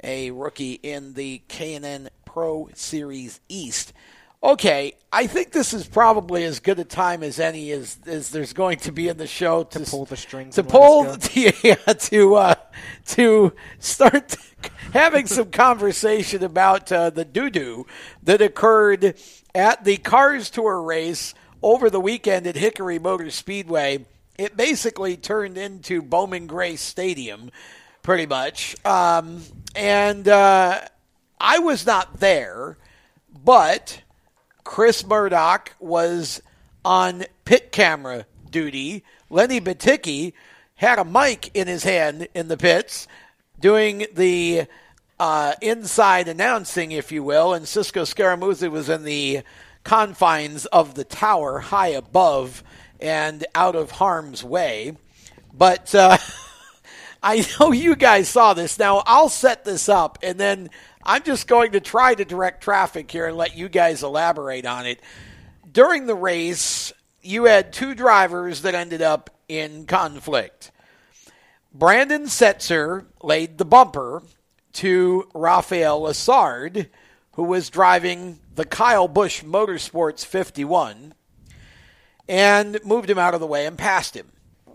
a rookie in the K&N Pro Series East. Okay, I think this is probably as good a time as any as, as there's going to be in the show to, pull the strings to pull us yeah, to uh, to start having some conversation about uh, the doo doo that occurred at the Cars Tour race over the weekend at Hickory Motor Speedway. It basically turned into Bowman Gray Stadium, pretty much, um, and uh, I was not there, but. Chris Murdoch was on pit camera duty. Lenny Batycki had a mic in his hand in the pits doing the uh, inside announcing, if you will, and Cisco Scaramuzzi was in the confines of the tower high above and out of harm's way. But uh, I know you guys saw this. Now, I'll set this up and then I'm just going to try to direct traffic here and let you guys elaborate on it. During the race, you had two drivers that ended up in conflict. Brandon Setzer laid the bumper to Rafael Lessard, who was driving the Kyle Busch Motorsports 51, and moved him out of the way and passed him.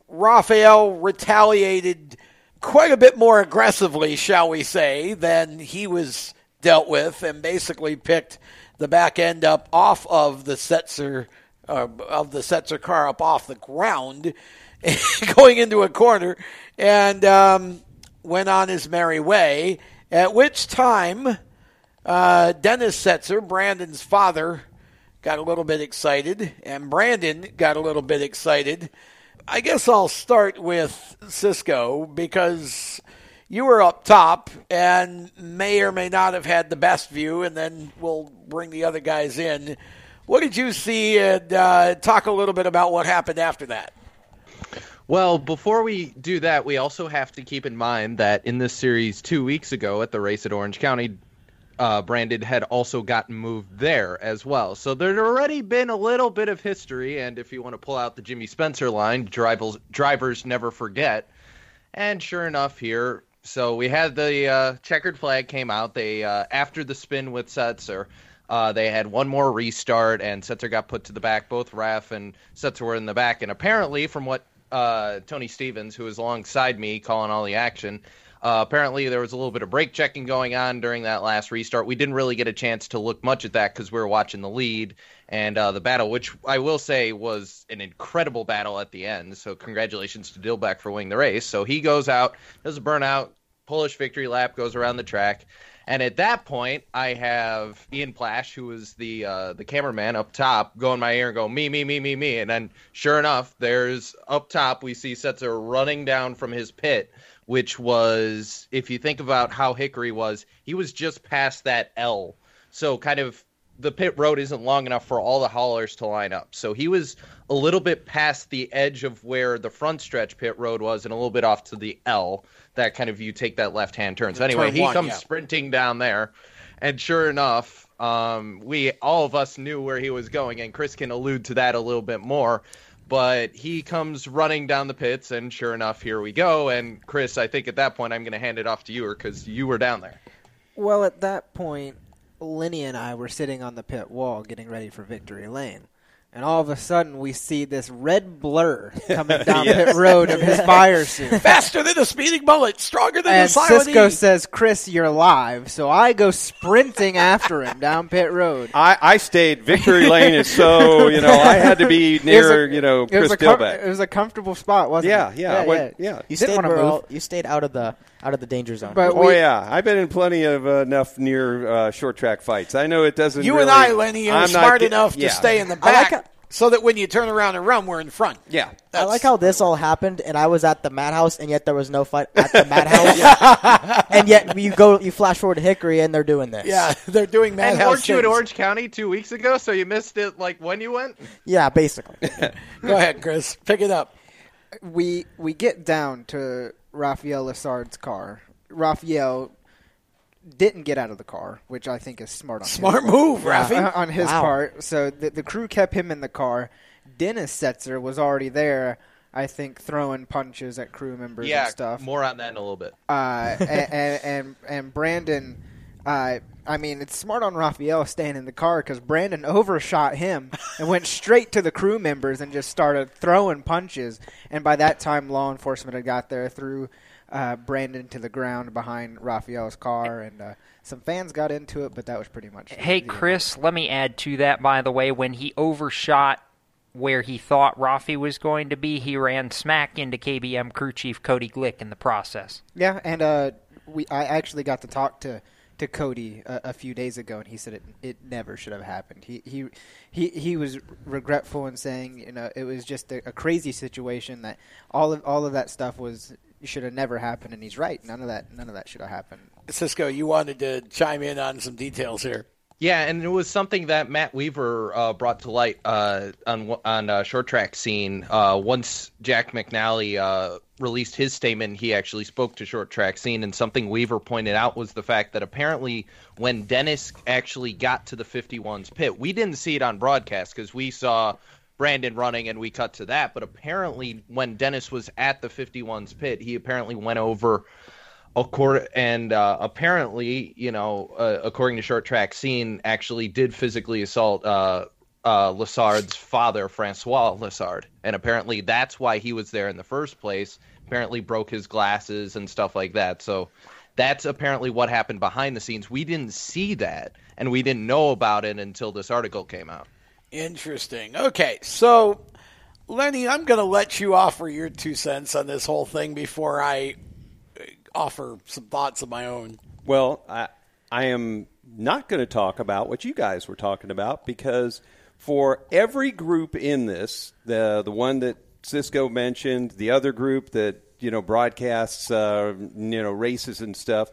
Rafael retaliated quite a bit more aggressively, shall we say, than he was dealt with, and basically picked the back end up off of the Setzer uh, of the Setzer car up off the ground, going into a corner, and um, went on his merry way. At which time, uh, Dennis Setzer, Brandon's father, got a little bit excited, and Brandon got a little bit excited. I guess I'll start with Cisco because you were up top and may or may not have had the best view, and then we'll bring the other guys in. What did you see? And uh, talk a little bit about what happened after that. Well, before we do that, we also have to keep in mind that in this series two weeks ago at the race at Orange County, uh, Brandon had also gotten moved there as well. So there'd already been a little bit of history, and if you want to pull out the Jimmy Spencer line, drivers, drivers never forget. And sure enough, here, so we had the uh, checkered flag came out. They uh, after the spin with Setzer, uh, they had one more restart, and Setzer got put to the back. Both Raf and Setzer were in the back, and apparently, from what uh, Tony Stevens, who was alongside me calling all the action, uh, apparently, there was a little bit of brake checking going on during that last restart. We didn't really get a chance to look much at that because we were watching the lead and uh, the battle, which I will say was an incredible battle at the end. So, congratulations to Dilbeck for winning the race. So, he goes out, does a burnout, Polish victory lap, goes around the track. And at that point, I have Ian Plash, who was the uh, the cameraman up top, go in my ear and go me, me, me, me, me. And then, sure enough, there's up top we see Setzer running down from his pit which was, if you think about how Hickory was, he was just past that L. So kind of the pit road isn't long enough for all the haulers to line up. So he was a little bit past the edge of where the front stretch pit road was and a little bit off to the L. That kind of you take that left hand turn. So anyway, Turn he one, comes yeah. sprinting down there. And sure enough, um, we all of us knew where he was going, and Chris can allude to that a little bit more but he comes running down the pits, and sure enough, here we go. And Chris, I think at that point, I'm going to hand it off to you because you were down there. Well, at that point, Lenny and I were sitting on the pit wall getting ready for Victory Lane. And all of a sudden, we see this red blur coming down Yes. pit road of his fire suit. Faster than a speeding bullet, stronger than and a silent Cisco E. says, "Chris, you're live." So I go sprinting after him down pit road. I, I stayed. Victory Lane is so you know I had to be near a- you know it was Chris a com- Dilbeck. It was a comfortable spot, wasn't Yeah, it? yeah, I went- yeah. You Didn't stayed wanna move. all- you stayed out of the out of the danger zone. But oh we- yeah, I've been in plenty of uh, enough near uh, short track fights. I know it doesn't. You really, and I, Lenny, are I'm smart get- enough yeah. to stay in the I like back so that when you turn around and run, we're in front. Yeah. I like how this all happened, and I was at the madhouse, and yet there was no fight at the madhouse. and yet you go, you flash forward to Hickory, and they're doing this. Yeah, they're doing madhouse. And weren't you at things. Orange County two weeks ago? So you missed it like when you went? Yeah, basically. Go ahead, Chris. Pick it up. we we get down to Raphael Lessard's car. Raphael didn't get out of the car, which I think is smart on his part. Smart his move, Yeah, Rafi. uh, on his Wow. part. So the the crew kept him in the car. Dennis Setzer was already there. I think throwing punches at crew members Yeah, and stuff. more on that in a little bit. Uh, and, and and and Brandon uh, I mean, it's smart on Raphael staying in the car because Brandon overshot him and went straight to the crew members and just started throwing punches. And by that time, law enforcement had got there, threw uh, Brandon to the ground behind Raphael's car, and uh, some fans got into it, but that was pretty much. Hey, Chris, let me add to that, by the way. When he overshot where he thought Rafi was going to be, he ran smack into KBM crew chief Cody Glick in the process. Yeah, and uh, we I actually got to talk to to Cody a, a few days ago, and he said it it never should have happened. He he he he was regretful and saying you know it was just a, a crazy situation that all of all of that stuff was should have never happened, and he's right. None of that none of that should have happened. Cisco, you wanted to chime in on some details here. Yeah, and it was something that Matt Weaver uh, brought to light uh, on on short track scene. Uh, once Jack McNelly uh, released his statement, he actually spoke to short track scene, and something Weaver pointed out was the fact that apparently when Dennis actually got to the 51's pit, we didn't see it on broadcast because we saw Brandon running and we cut to that. But apparently, when Dennis was at the 51's pit, he apparently went over and uh, apparently, you know, uh, according to short track scene, actually did physically assault uh, uh, Lessard's father, Francois Lessard, and apparently that's why he was there in the first place. Apparently, broke his glasses and stuff like that. So that's apparently what happened behind the scenes. We didn't see that, and we didn't know about it until this article came out. Interesting. Okay, so Lenny, I'm going to let you offer your two cents on this whole thing before I offer some thoughts of my own. Well, I, I am not going to talk about what you guys were talking about because for every group in this, the the one that Cisco mentioned, the other group that you know broadcasts uh, you know races and stuff,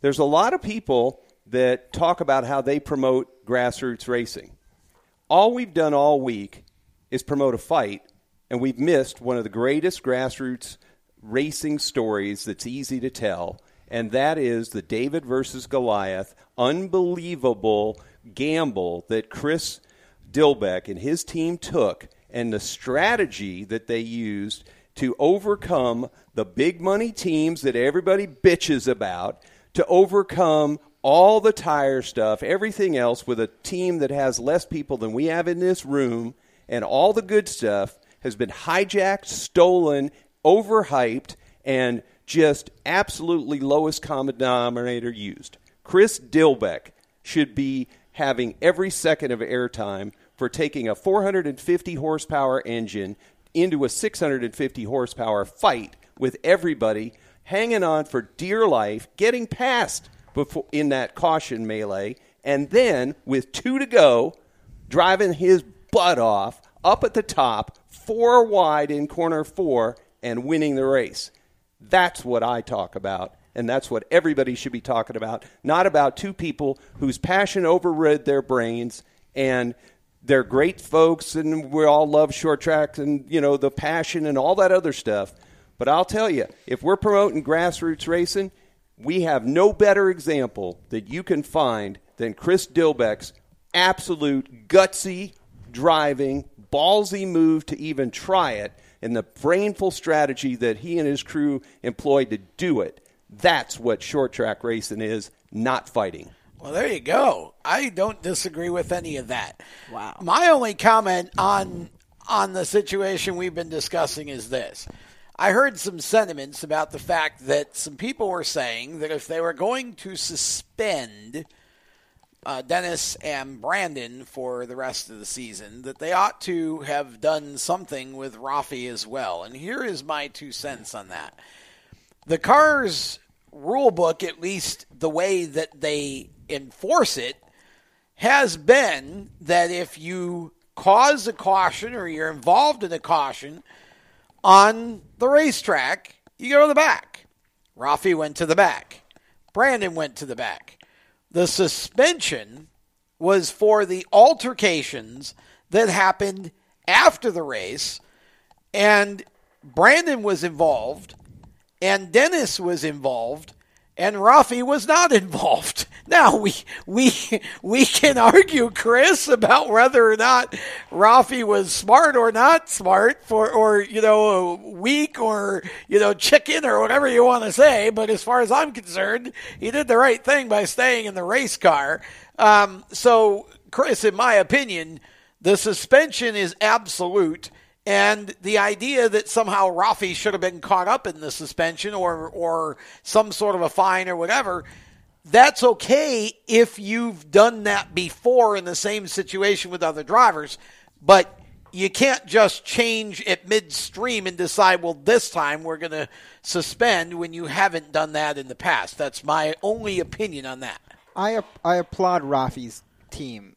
there's a lot of people that talk about how they promote grassroots racing. All we've done all week is promote a fight, and we've missed one of the greatest grassroots racing stories that's easy to tell, and that is the David versus Goliath unbelievable gamble that Chris Dilbeck and his team took, and the strategy that they used to overcome the big money teams that everybody bitches about, to overcome all the tire stuff, everything else with a team that has less people than we have in this room, and all the good stuff has been hijacked, stolen, overhyped, and just absolutely lowest common denominator used. Chris Dilbeck should be having every second of airtime for taking a 450 horsepower engine into a 650 horsepower fight with everybody hanging on for dear life, getting past before in that caution melee, and then with two to go, driving his butt off up at the top, four wide in corner four, and winning the race. That's what I talk about, and that's what everybody should be talking about. Not about two people whose passion overrid their brains and they're great folks, and we all love short tracks and you know the passion and all that other stuff. But I'll tell you, if we're promoting grassroots racing, we have no better example that you can find than Chris Dilbeck's absolute gutsy driving, ballsy move to even try it, and the brainful strategy that he and his crew employed to do it. That's what short track racing is, not fighting. Well, there you go. I don't disagree with any of that. Wow. My only comment on on the situation we've been discussing is this. I heard some sentiments about the fact that some people were saying that if they were going to suspend uh, Dennis and Brandon for the rest of the season, that they ought to have done something with Rafi as well. And here is my two cents on that. The Cars rule book, at least the way that they enforce it, has been that if you cause a caution or you're involved in a caution on the racetrack, you go to the back. Rafi went to the back. Brandon went to the back. The suspension was for the altercations that happened after the race, and Brandon was involved, and Dennis was involved, and Rafi was not involved. Now we we we can argue, Chris, about whether or not Rafi was smart or not smart, for or you know weak or you know chicken or whatever you want to say. But as far as I'm concerned, he did the right thing by staying in the race car. Um, so, Chris, in my opinion, the suspension is absolute. And the idea that somehow Rafi should have been caught up in the suspension or or some sort of a fine or whatever, that's okay if you've done that before in the same situation with other drivers. But you can't just change at midstream and decide, well, this time we're going to suspend when you haven't done that in the past. That's my only opinion on that. I I applaud Rafi's team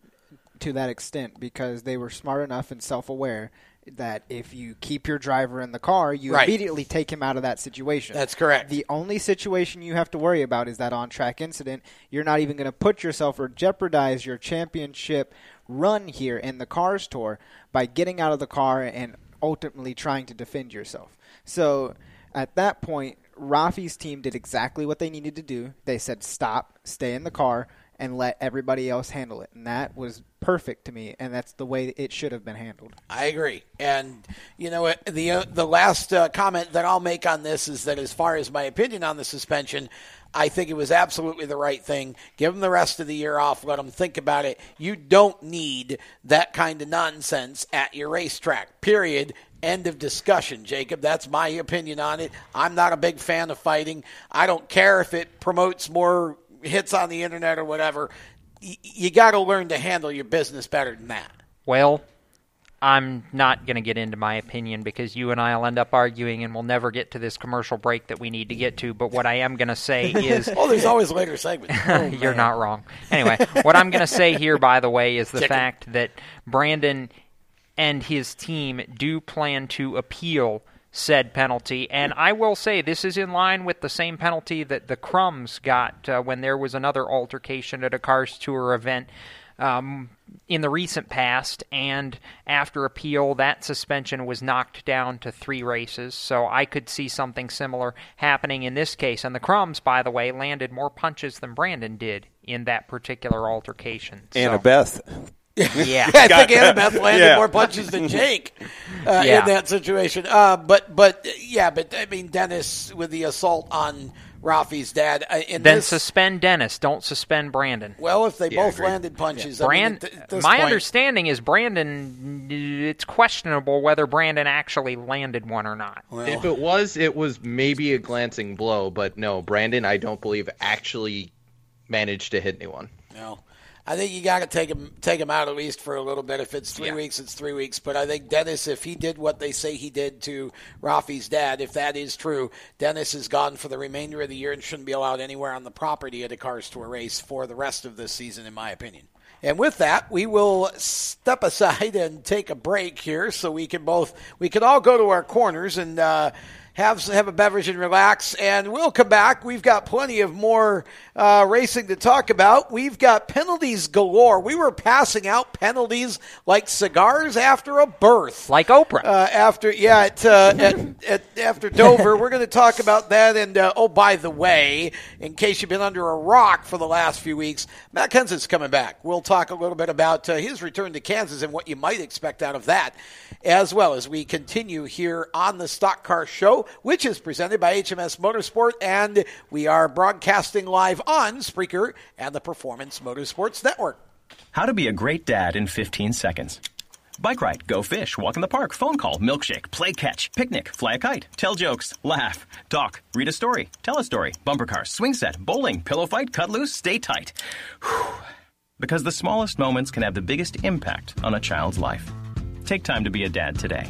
to that extent because they were smart enough and self-aware that if you keep your driver in the car, you Right. immediately take him out of that situation. That's correct. The only situation you have to worry about is that on-track incident. You're not even going to put yourself or jeopardize your championship run here in the Cars Tour by getting out of the car and ultimately trying to defend yourself. So at that point, Rafi's team did exactly what they needed to do. They said, "Stop, stay in the car." And let everybody else handle it, and that was perfect to me, and that's the way it should have been handled. I agree. And you know? The uh, the last uh, comment that I'll make on this is that as far as my opinion on the suspension, I think it was absolutely the right thing. Give them the rest of the year off. Let them think about it. You don't need that kind of nonsense at your racetrack. Period. End of discussion, Jacob. That's my opinion on it. I'm not a big fan of fighting. I don't care if it promotes more hits on the internet or whatever. Y- you got to learn to handle your business better than that. Well, I'm not going to get into my opinion because you and I will end up arguing and we'll never get to this commercial break that we need to get to. But what I am going to say is. oh, there's always later segments. Oh, You're man. not wrong. Anyway, what I'm going to say here, by the way, is the Chicken. fact that Brandon and his team do plan to appeal said penalty. And I will say this is in line with the same penalty that the Crums got uh, when there was another altercation at a Cars Tour event. Um, in the recent past, and after appeal, that suspension was knocked down to three races. So I could see something similar happening in this case. And the Crums, by the way, landed more punches than Brandon did in that particular altercation. So- Annabeth. Yeah. I think Annabeth landed Yeah. more punches than Jake uh, Yeah. in that situation. Uh, but but yeah, but I mean Dennis with the assault on Rafi's dad. Uh, in Then this, suspend Dennis. Don't suspend Brandon. well, if they both landed punches, I mean, Brand, th- my point- understanding is Brandon. It's questionable whether Brandon actually landed one or not. if it was, it was maybe a glancing blow, but no, Brandon, I don't believe actually managed to hit anyone. No. I think you got to take him take him out at least for a little bit. If it's three weeks, it's three weeks. But I think Dennis, if he did what they say he did to Rafi's dad, if that is true, Dennis is gone for the remainder of the year and shouldn't be allowed anywhere on the property at a Cars Tour race for the rest of this season, in my opinion. And with that, we will step aside and take a break here, so we can both we can all go to our corners and. Uh, have have a beverage and relax, and we'll come back. We've got plenty of more uh, racing to talk about. We've got penalties galore. We were passing out penalties like cigars after a birth, like Oprah. Uh, after yeah, at, uh, at, at after Dover, we're going to talk about that. And uh, oh, by the way, in case you've been under a rock for the last few weeks, Matt Kenseth's coming back. We'll talk a little bit about uh, his return to Kansas and what you might expect out of that, as well as we continue here on the Stock Car Show which is presented by HMS Motorsport, and we are broadcasting live on Spreaker and the Performance Motorsports Network. How to be a great dad in 15 seconds. Bike ride, go fish, walk in the park, phone call, milkshake, play catch, picnic, fly a kite, tell jokes, laugh, talk, read a story, tell a story, bumper car, swing set, bowling, pillow fight, cut loose, stay tight. Whew. Because the smallest moments can have the biggest impact on a child's life. Take time to be a dad today.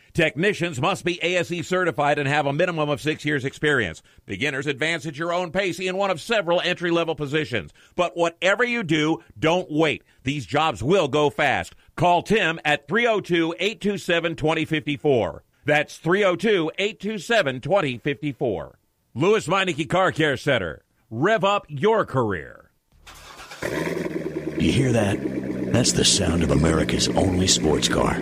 Technicians must be ASE certified and have a minimum of six years experience. Beginners advance at your own pace in one of several entry level positions. But whatever you do, don't wait. These jobs will go fast. Call Tim at 302 827 2054. That's 302 827 2054. Lewes Meineke Car Care Center. Rev up your career. You hear that? That's the sound of America's only sports car.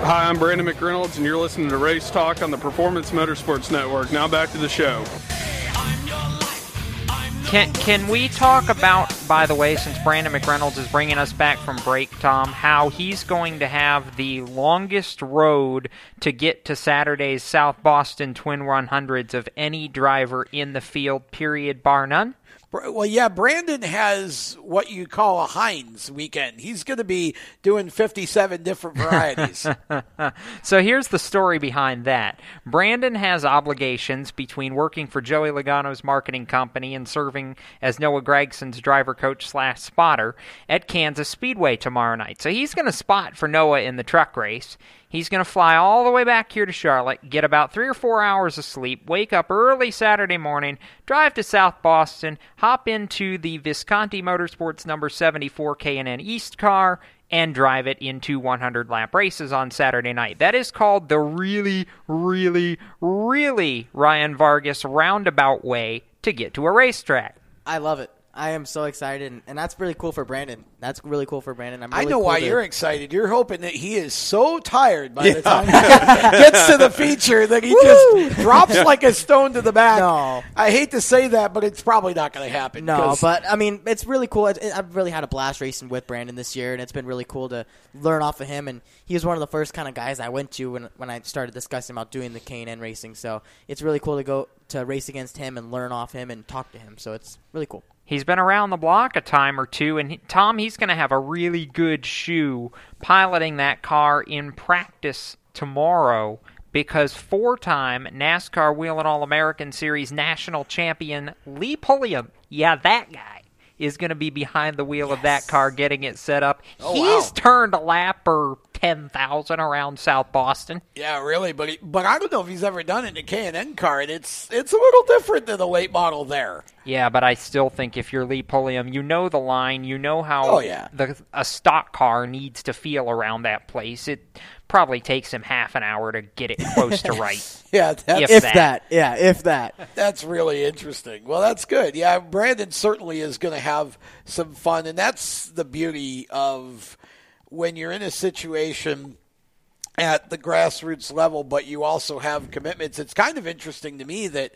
Hi, I'm Brandon McReynolds, and you're listening to Race Talk on the Performance Motorsports Network. Now back to the show. Can can we talk about, by the way, since Brandon McReynolds is bringing us back from break, Tom, how he's going to have the longest road to get to Saturday's South Boston Twin 100s of any driver in the field, period, bar none? Well, yeah, Brandon has what you call a Heinz weekend. He's going to be doing 57 different varieties. so here's the story behind that. Brandon has obligations between working for Joey Logano's marketing company and serving as Noah Gragson's driver coach slash spotter at Kansas Speedway tomorrow night. So he's going to spot for Noah in the truck race. He's going to fly all the way back here to Charlotte, get about three or four hours of sleep, wake up early Saturday morning, drive to South Boston, hop into the Visconti Motorsports number 74 K&N East car, and drive it into 100 lap races on Saturday night. That is called the really, really, really Ryan Vargas roundabout way to get to a racetrack. I love it. I am so excited, and, and that's really cool for Brandon. That's really cool for Brandon. I'm I know cool why to- you're excited. You're hoping that he is so tired by the time he gets to the feature that he just drops like a stone to the back. No. I hate to say that, but it's probably not going to happen. No, 'cause- but I mean, it's really cool. It, it- I've really had a blast racing with Brandon this year, and it's been really cool to learn off of him. And he was one of the first kind of guys I went to when when I started discussing about doing the K and N racing. So it's really cool to go to race against him and learn off him and talk to him. So it's really cool. He's been around the block a time or two, and he, Tom, he's going to have a really good shoe piloting that car in practice tomorrow because four time NASCAR Whelen All American Series national champion Lee Pulliam, yeah, that guy, is going to be behind the wheel of that car getting it set up. Oh, he's wow. turned a lap or 10,000 around South Boston. Yeah, really, but he, but I don't know if he's ever done it in a K and N car, and it's it's a little different than the late model there. Yeah, but I still think if you're Lee Pulliam, you know the line, you know how Oh, yeah. the a stock car needs to feel around that place. It probably takes him half an hour to get it close to right. Yeah, that's, If If that. that. Yeah, if that. That's really interesting. Well, that's good. Yeah, Brandon certainly is going to have some fun, and that's the beauty of when you're in a situation at the grassroots level, but you also have commitments. It's kind of interesting to me that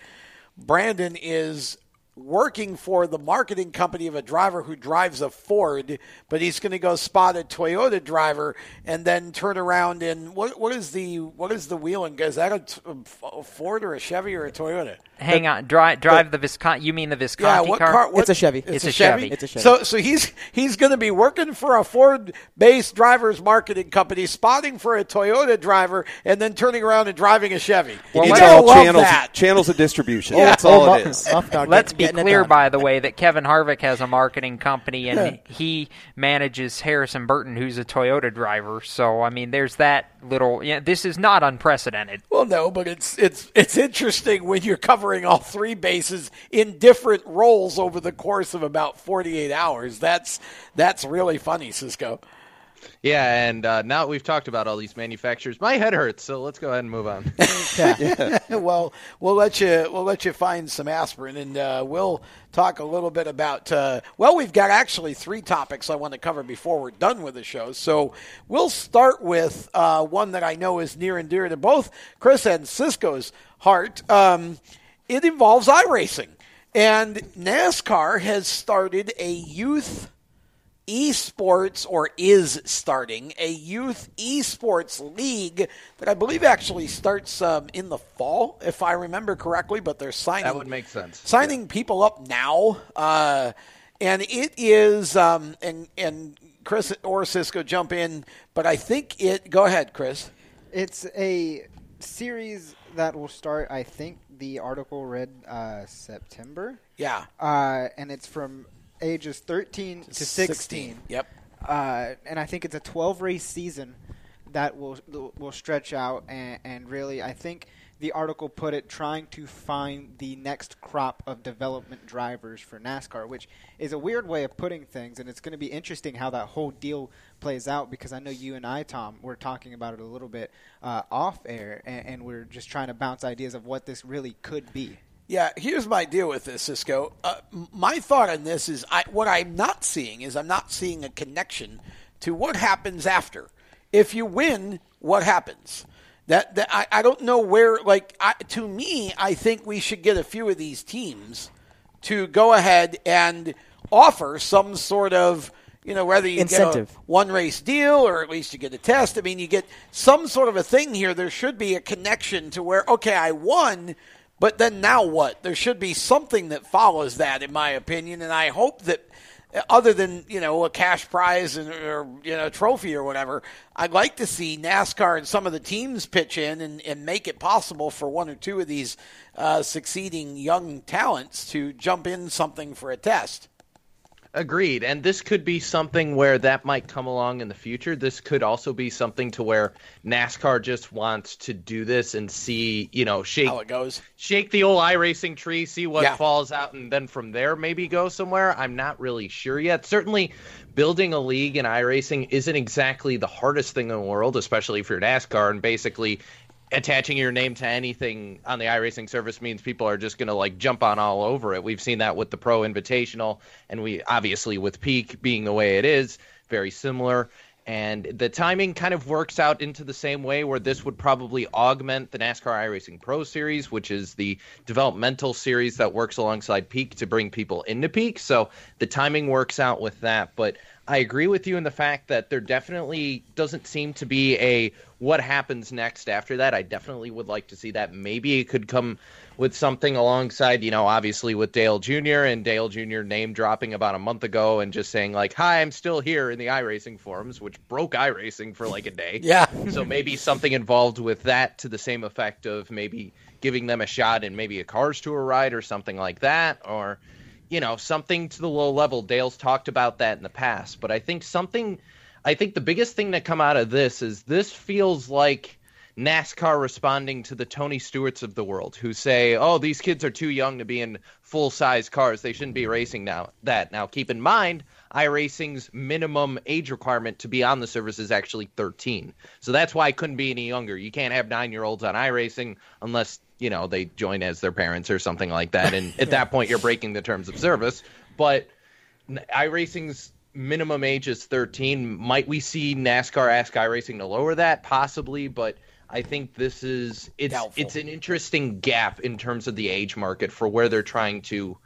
Brandon is working for the marketing company of a driver who drives a Ford, but he's going to go spot a Toyota driver and then turn around and what what is the what is the wheeling? Is that a Ford or a Chevy or a Toyota? Hang on, drive drive the Visconti. You mean the Visconti Yeah, what car? car? What, It's a Chevy. It's a Chevy. It's a Chevy. So, so he's he's going to be working for a Ford-based drivers marketing company, spotting for a Toyota driver, and then turning around and driving a Chevy. Well, you all channels, that. channels of distribution. Yeah. That's all Oh, it Muff- is. Muff Dog Let's be it clear, by the way, that Kevin Harvick has a marketing company and Yeah. he manages Harrison Burton, who's a Toyota driver. So, I mean, there's that little. Yeah, this is not unprecedented. Well, no, but it's it's it's interesting when you're covering all three bases in different roles over the course of about 48 hours. That's that's really funny, Cisco. Yeah, and uh, now that we've talked about all these manufacturers, my head hurts. So let's go ahead and move on. well, we'll let you we'll let you find some aspirin, and uh, we'll talk a little bit about. Uh, well, we've got actually three topics I want to cover before we're done with the show. So we'll start with uh, one that I know is near and dear to both Chris and Cisco's heart. Um, it involves iRacing, and NASCAR has started a youth esports or is starting a youth esports league that I believe actually starts um, in the fall, if I remember correctly. But they're signing That would make sense. signing people up now, uh, and it is um, and and Chris or Cisco jump in, but I think it. Go ahead, Chris. It's a series that will start. I think the article read uh, September. Yeah. uh, and it's from ages 13 to 16. 16, Yep. Uh, and I think it's a 12 race season that will will stretch out and, and really I think the article put it trying to find the next crop of development drivers for NASCAR, which is a weird way of putting things, and it's going to be interesting how that whole deal plays out because I know you and I, Tom, were talking about it a little bit uh, off air, and, and we're just trying to bounce ideas of what this really could be. Yeah, here's my deal with this, Cisco. Uh, my thought on this is I, what I'm not seeing is I'm not seeing a connection to what happens after. If you win, what happens? That, that I, I don't know where. Like I, to me, I think we should get a few of these teams to go ahead and offer some sort of you know whether you Incentive. get a one race deal or at least you get a test. I mean, you get some sort of a thing here. There should be a connection to where okay, I won. But then now what? There should be something that follows that, in my opinion, and I hope that other than you know a cash prize and, or you know a trophy or whatever, I'd like to see NASCAR and some of the teams pitch in and, and make it possible for one or two of these uh, succeeding young talents to jump in something for a test. Agreed. And this could be something where that might come along in the future. This could also be something to where NASCAR just wants to do this and see, you know, shake How it goes. shake the old iRacing tree, see what Yeah. falls out, and then from there maybe go somewhere. I'm not really sure yet. Certainly, building a league in iRacing isn't exactly the hardest thing in the world, especially if you're NASCAR and basically attaching your name to anything on the iRacing service means people are just going to like jump on all over it. We've seen that with the Pro Invitational, and we obviously with Peak being the way it is, very similar. And the timing kind of works out into the same way where this would probably augment the NASCAR iRacing Pro Series, which is the developmental series that works alongside Peak to bring people into Peak. So the timing works out with that. But I agree with you in the fact that there definitely doesn't seem to be a what happens next after that. I definitely would like to see that. Maybe it could come with something alongside, you know, obviously with Dale Jr. and Dale Jr. name dropping about a month ago and just saying like, "Hi, I'm still here" in the iRacing forums, which broke iRacing for like a day. Yeah. so maybe something involved with that to the same effect of maybe giving them a shot in maybe a Cars Tour ride or something like that, or you know, something to the low level. Dale's talked about that in the past, but I think something. I think the biggest thing to come out of this is this feels like NASCAR responding to the Tony Stewarts of the world who say, "Oh, these kids are too young to be in full-size cars. They shouldn't be racing now." That now keep in mind, iRacing's minimum age requirement to be on the service is actually 13. So that's why I couldn't be any younger. You can't have 9-year-olds on iRacing unless, you know, they join as their parents or something like that and at that point you're breaking the terms of service. But iRacing's minimum age is 13. Might we see NASCAR ask iRacing to lower that? Possibly, but I think this is it's it's an interesting gap in terms of the age market for where they're trying to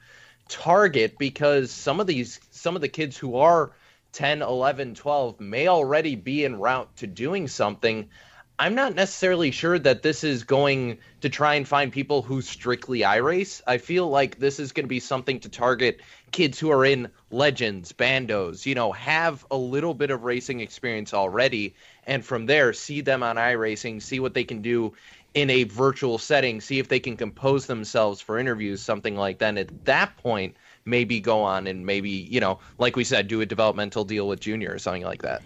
target because some of these some of the kids who are 10, 11, 12 may already be en route to doing something. I'm not necessarily sure that this is going to try and find people who strictly iRace. I feel like this is going to be something to target kids who are in legends, bandos, you know, have a little bit of racing experience already and from there see them on iRacing, see what they can do in a virtual setting, see if they can compose themselves for interviews, something like that. And at that point, maybe go on and maybe, you know, like we said, do a developmental deal with Junior or something like that.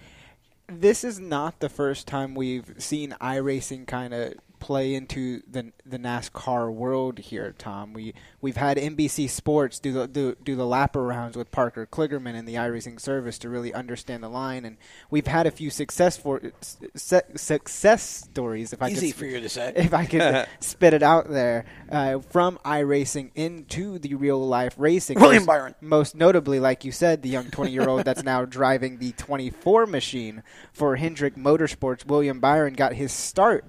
This is not the first time we've seen iRacing kind of play into the the NASCAR world here, Tom. We we've had NBC Sports do the do, do the lap arounds with Parker Kligerman in the iRacing service to really understand the line, and we've had a few success for su- success stories. If I Easy could, for you to say. if I could spit it out there uh, from iRacing into the real life racing. William Most- Byron. most notably, like you said, the young 20 year old that's now driving the 24 machine for Hendrick Motorsports. William Byron got his start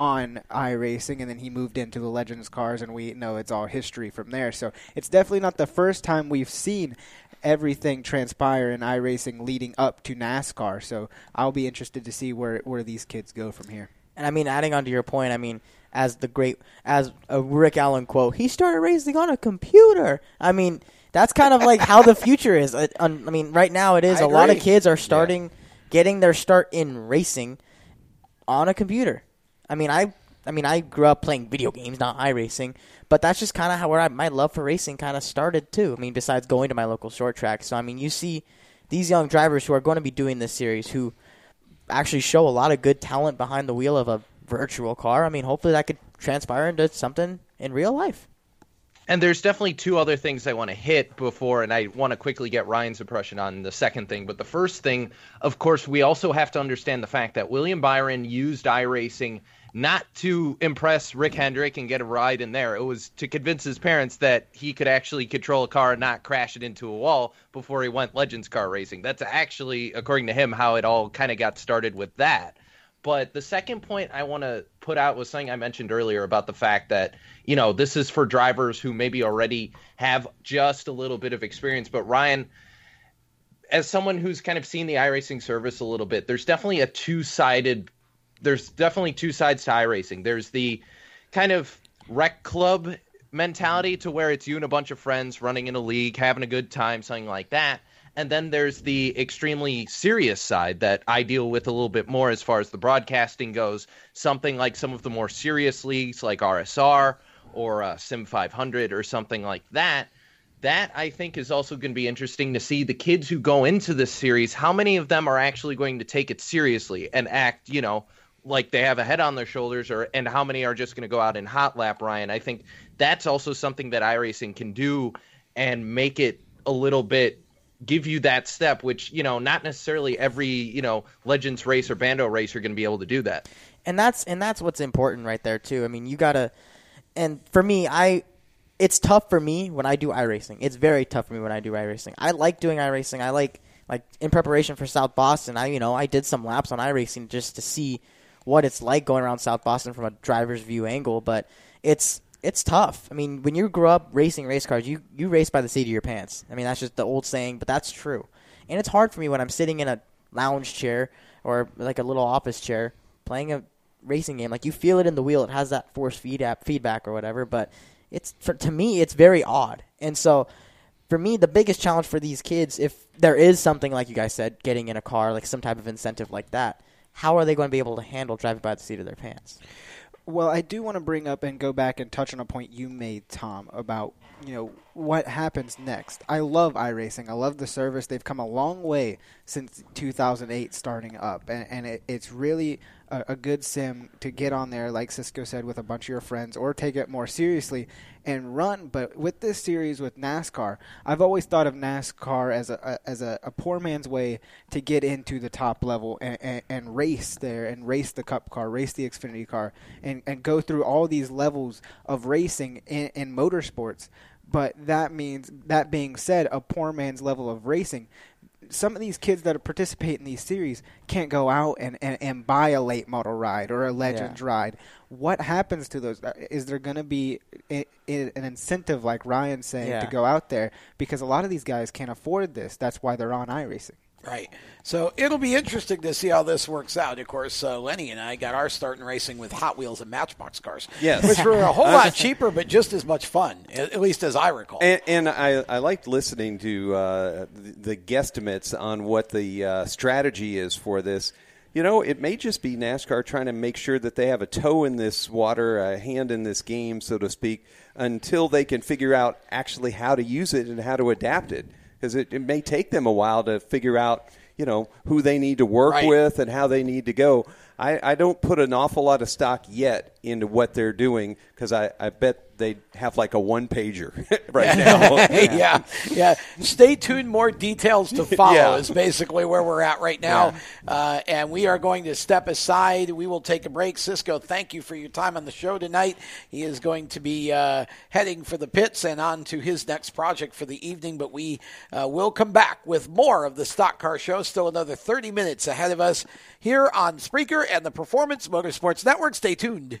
on iRacing and then he moved into the Legends cars, and we know it's all history from there. So it's definitely not the first time we've seen everything transpire in iRacing leading up to NASCAR. So I'll be interested to see where, where these kids go from here. And I mean, adding on to your point, I mean, as the great, as a Rick Allen quote, he started racing on a computer. I mean, that's kind of like how the future is. Uh, I, I mean, right now it is. I a lot of kids are starting, getting their start in racing on a computer. I mean, I, I mean, I grew up playing video games, not iRacing, but that's just kind of how where I, my love for racing kind of started too. I mean, besides going to my local short track. So I mean, you see these young drivers who are going to be doing this series who actually show a lot of good talent behind the wheel of a virtual car. I mean, hopefully that could transpire into something in real life. And there's definitely two other things I want to hit before, and I want to quickly get Ryan's impression on the second thing. But the first thing, of course, we also have to understand the fact that William Byron used iRacing not to impress Rick Hendrick and get a ride in there. It was to convince his parents that he could actually control a car and not crash it into a wall before he went Legends car racing. That's actually, according to him, how it all kind of got started with that. But the second point I want to put out was something I mentioned earlier about the fact that, you know, this is for drivers who maybe already have just a little bit of experience. But Ryan, as someone who's kind of seen the iRacing service a little bit, there's definitely a two sided, there's definitely two sides to iRacing. There's the kind of rec club mentality to where it's you and a bunch of friends running in a league, having a good time, something like that. And then there's the extremely serious side that I deal with a little bit more as far as the broadcasting goes. Something like some of the more serious leagues like RSR or uh, Sim 500 or something like that. That I think is also going to be interesting to see the kids who go into this series. How many of them are actually going to take it seriously and act, you know, like they have a head on their shoulders, or and how many are just going to go out and hot lap Ryan? I think that's also something that iRacing can do and make it a little bit give you that step, which you know not necessarily every you know Legends race or Bando race are going to be able to do that. and that's and that's what's important right there too. I mean, you gotta, and for me, I, it's tough for me when I do iRacing. It's very tough for me when I do iRacing. I like doing iRacing. I like like in preparation for South Boston. I you know I did some laps on iRacing just to see what it's like going around South Boston from a driver's view angle. But it's it's tough. I mean, when you grow up racing race cars, you you race by the seat of your pants. I mean, that's just the old saying, but that's true. And it's hard for me when I'm sitting in a lounge chair or like a little office chair playing a racing game. Like you feel it in the wheel. It has that force feedback, uh, feedback or whatever. But it's for, to me, it's very odd. And so, for me, the biggest challenge for these kids, if there is something like you guys said, getting in a car, like some type of incentive like that, how are they going to be able to handle driving by the seat of their pants? Well, I do want to bring up and go back and touch on a point you made, Tom, about you know what happens next. I love iRacing. I love the service. They've come a long way since 2008 starting up, and, and it, it's really a, a good sim to get on there, like Cisco said, with a bunch of your friends, or take it more seriously and run. But with this series with NASCAR, I've always thought of NASCAR as a, a as a, a poor man's way to get into the top level and, and, and race there and race the Cup car, race the Xfinity car, and, and go through all these levels of racing in, in motorsports. But that means, that being said, a poor man's level of racing some of these kids that participate in these series can't go out and, and, and buy a late model ride or a legends ride. What happens to those? Uh, Is there going to be i i an incentive, like Ryan's saying, Yeah. to go out there? Because a lot of these guys can't afford this. That's why they're on iRacing. Right. So it'll be interesting to see how this works out. Of course, uh, Lenny and I got our start in racing with Hot Wheels and Matchbox cars. Yes. Which were a whole lot cheaper, but just as much fun, at at least as I recall. And, and I, I liked listening to uh, the, the guesstimates on what the uh, strategy is for this you know, it may just be NASCAR trying to make sure that they have a toe in this water, a hand in this game, so to speak, until they can figure out actually how to use it and how to adapt it. Because it, it may take them a while to figure out, you know, who they need to work Right. with and how they need to go. I, I don't put an awful lot of stock yet into what they're doing because I, I bet they have like a one pager right now. yeah, yeah. Stay tuned. More details to follow Yeah. is basically where we're at right now. Uh, and we are going to step aside. We will take a break. Cisco, thank you for your time on the show tonight. He is going to be uh, heading for the pits and on to his next project for the evening. But we uh, will come back with more of the Stock Car Show. Still another 30 minutes ahead of us here on Spreaker and the Performance Motorsports Network. Stay tuned.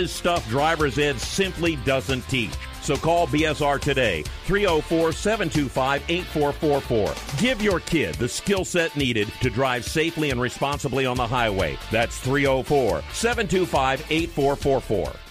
is stuff driver's ed simply doesn't teach. So call BSR today, 304 725 8444. Give your kid the skill set needed to drive safely and responsibly on the highway. That's 304 725 8444.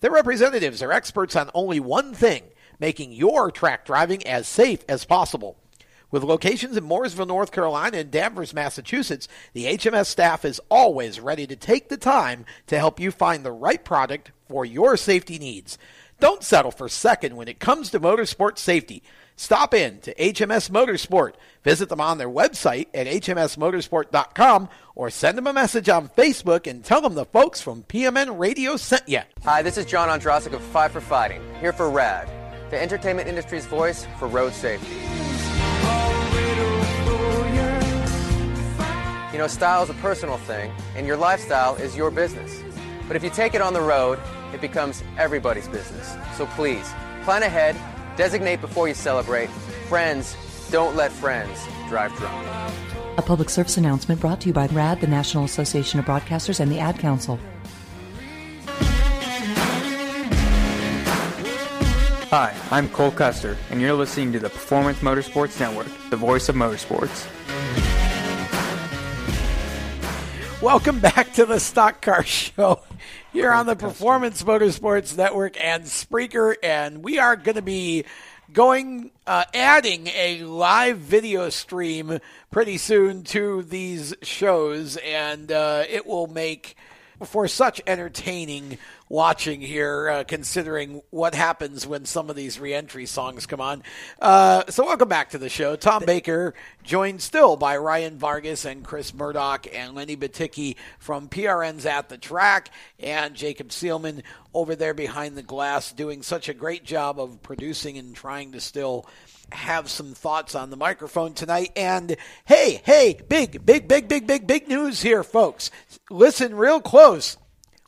Their representatives are experts on only one thing making your track driving as safe as possible. With locations in Mooresville, North Carolina, and Danvers, Massachusetts, the HMS staff is always ready to take the time to help you find the right product for your safety needs. Don't settle for second when it comes to motorsport safety. Stop in to HMS Motorsport. Visit them on their website at hmsmotorsport.com or send them a message on Facebook and tell them the folks from PMN Radio sent you. Hi, this is John Ondrasik of Five for Fighting, here for RAD, the entertainment industry's voice for road safety. You know, style is a personal thing, and your lifestyle is your business. But if you take it on the road, it becomes everybody's business. So please, plan ahead, designate before you celebrate. Friends, don't let friends drive drunk. A public service announcement brought to you by RAD, the National Association of Broadcasters, and the Ad Council. Hi, I'm Cole Custer, and you're listening to the Performance Motorsports Network, the voice of motorsports. Welcome back to the Stock Car Show here on the Performance Motorsports Network and Spreaker, and we are going to be going uh, adding a live video stream pretty soon to these shows, and uh, it will make for such entertaining watching here, uh, considering what happens when some of these reentry songs come on. Uh, so, welcome back to the show. Tom Baker, joined still by Ryan Vargas and Chris Murdoch and Lenny Batycki from PRN's At the Track, and Jacob Seelman over there behind the glass, doing such a great job of producing and trying to still have some thoughts on the microphone tonight. And hey, hey, big, big, big, big, big, big news here, folks. Listen real close.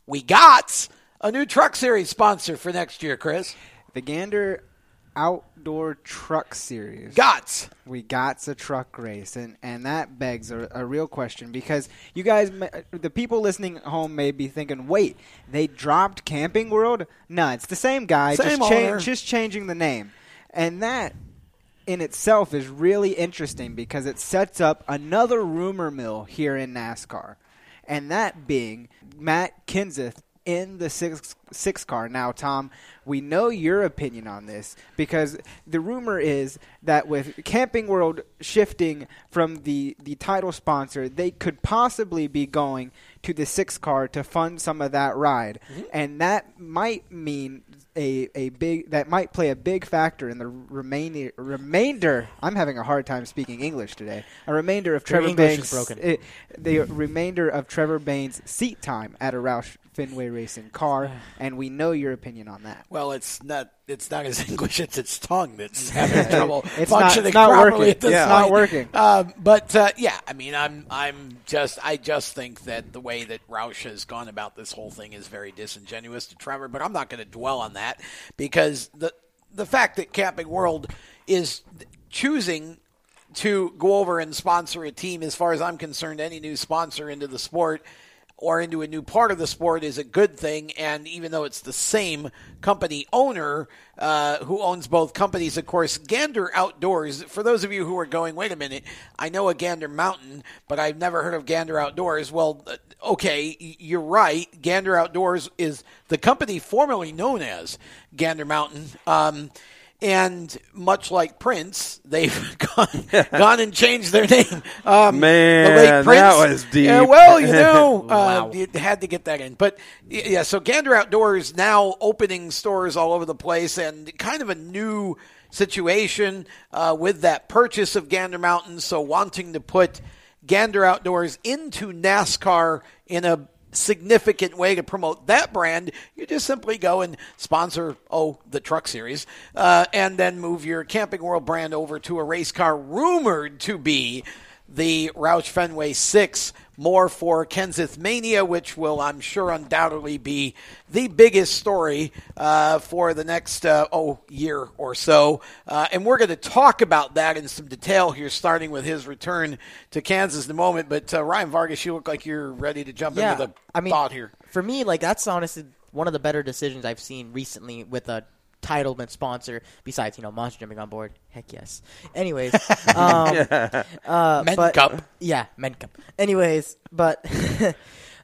We got a new truck series sponsor for next year, Chris. The Gander outdoor truck series. Gots. We got a truck race, and and that begs a, a real question because you guys, the people listening at home, may be thinking, "Wait, they dropped Camping World? No, it's the same guy, Same just, owner. just changing the name." And that in itself is really interesting because it sets up another rumor mill here in NASCAR, and that being Matt Kenseth in the six six car. Now, Tom, we know your opinion on this because the rumor is that with Camping World shifting from the the title sponsor, they could possibly be going to the six car to fund some of that ride, mm-hmm. and that might mean a, a big that might play a big factor in the remaining remainder. I'm having a hard time speaking English today. A remainder of Trevor English Banks is broken. eh, the remainder of Trevor Bayne's seat time at a Roush Fenway Racing car, and we know your opinion on that. Well, it's not. It's not his English. It's its tongue that's having trouble It's not- functioning it's not properly working. at this Yeah. It's point. not working. Um, but uh, yeah, I mean, I'm I'm just I just think that the way that Roush has gone about this whole thing is very disingenuous to Trevor. But I'm not going to dwell on that because the the fact that Camping World is choosing to go over and sponsor a team, as far as I'm concerned, any new sponsor into the sport or into a new part of the sport is a good thing. And even though it's the same company owner uh, who owns both companies, of course, Gander Outdoors, for those of you who are going, wait a minute, I know a Gander Mountain, but I've never heard of Gander Outdoors. Well, uh, okay, you're right. Gander Outdoors is the company formerly known as Gander Mountain. Um, and much like Prince, they've gone, gone and changed their name. Um, Man, the late Prince, that was deep. Yeah, well, you know, uh, Wow. you had to get that in. But yeah, so Gander Outdoors now opening stores all over the place and kind of a new situation uh, with that purchase of Gander Mountain. So wanting to put Gander Outdoors into NASCAR in a significant way to promote that brand, you just simply go and sponsor, oh, the truck series, uh, and then move your Camping World brand over to a race car rumored to be the Roush Fenway 6, more for Kenseth Mania, which will, I'm sure, undoubtedly be the biggest story uh, for the next, uh, oh, year or so. Uh, and we're going to talk about that in some detail here, starting with his return to Kansas in a moment. But uh, Ryan Vargas, you look like you're ready to jump yeah, into the I mean, thought here. For me, like that's honestly one of the better decisions I've seen recently with a titlement sponsor. Besides, you know, Monster jumping on board. Heck yes. Anyways, um, uh, Men but- Cup. Yeah, Men Cup. Anyways, but the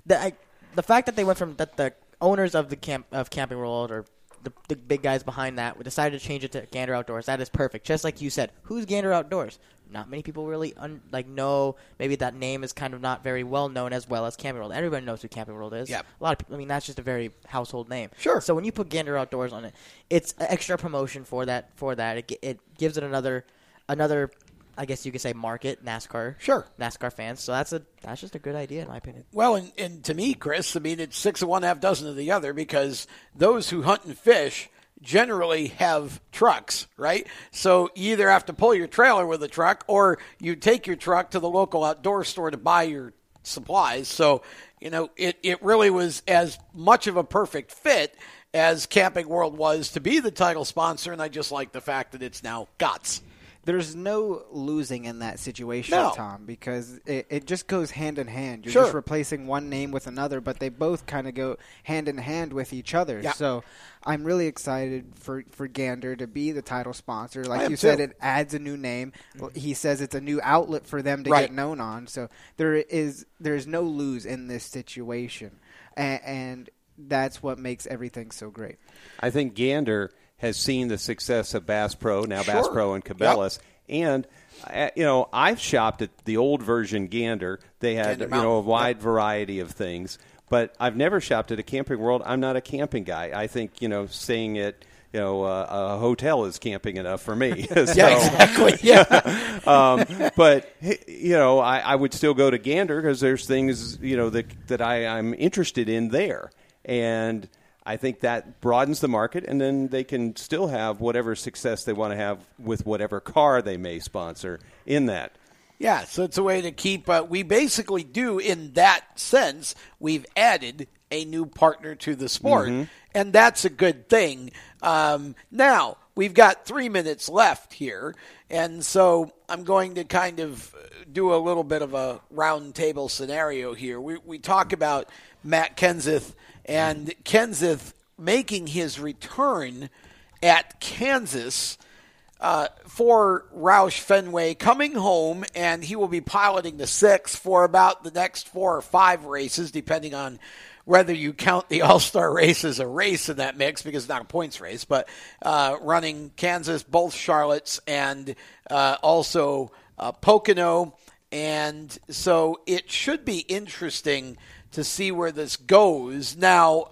I, the fact that they went from that the owners of the camp of Camping World or the, the big guys behind that we decided to change it to Gander Outdoors. That is perfect. Just like you said, who's Gander Outdoors? Not many people really un, like know. Maybe that name is kind of not very well known as well as Camping World. Everybody knows who Camping World is. Yeah. A lot of people. I mean, that's just a very household name. Sure. So when you put Gander Outdoors on it, it's extra promotion for that. For that, it, it gives it another, another. I guess you could say market NASCAR. Sure. NASCAR fans. So that's a that's just a good idea in my opinion. Well, and, and to me, Chris, I mean, it's six of one, half dozen of the other because those who hunt and fish generally have trucks, right? So you either have to pull your trailer with a truck or you take your truck to the local outdoor store to buy your supplies. So, you know, it, it really was as much of a perfect fit as Camping World was to be the title sponsor. And I just like the fact that it's now GOTS. There's no losing in that situation, No. Tom, because it, it just goes hand in hand. You're Sure. just replacing one name with another, but they both kind of go hand in hand with each other. Yeah. So I'm really excited for, for Gander to be the title sponsor. Like am you said, too. it adds a new name. Mm-hmm. Well, He says it's a new outlet for them to Right. get known on. So there is there's no lose in this situation, and, and that's what makes everything so great. I think Gander has seen the success of Bass Pro, now Bass Pro and Cabela's, and uh, you know I've shopped at the old version Gander. They had Gander you know a wide variety of things, but I've never shopped at a Camping World. I'm not a camping guy. I think you know staying at you know uh, a hotel is camping enough for me. So- exactly. Yeah. um, but you know, I, I would still go to Gander because there's things you know that that I, I'm interested in there, and I think that broadens the market, and then they can still have whatever success they want to have with whatever car they may sponsor in that. Yeah, so it's a way to keep. Uh, we basically do, in that sense, we've added a new partner to the sport, Mhm. and that's a good thing. Um, now we've got three minutes left here, and so I'm going to kind of do a little bit of a round table scenario here. We we talk about Matt Kenseth and Kenseth making his return at Kansas uh, for Roush Fenway coming home, and he will be piloting the six for about the next four or five races, depending on whether you count the All Star race as a race in that mix, because it's not a points race, but uh, running Kansas, both Charlottes, and uh, also uh, Pocono. And so it should be interesting to see where this goes. Now,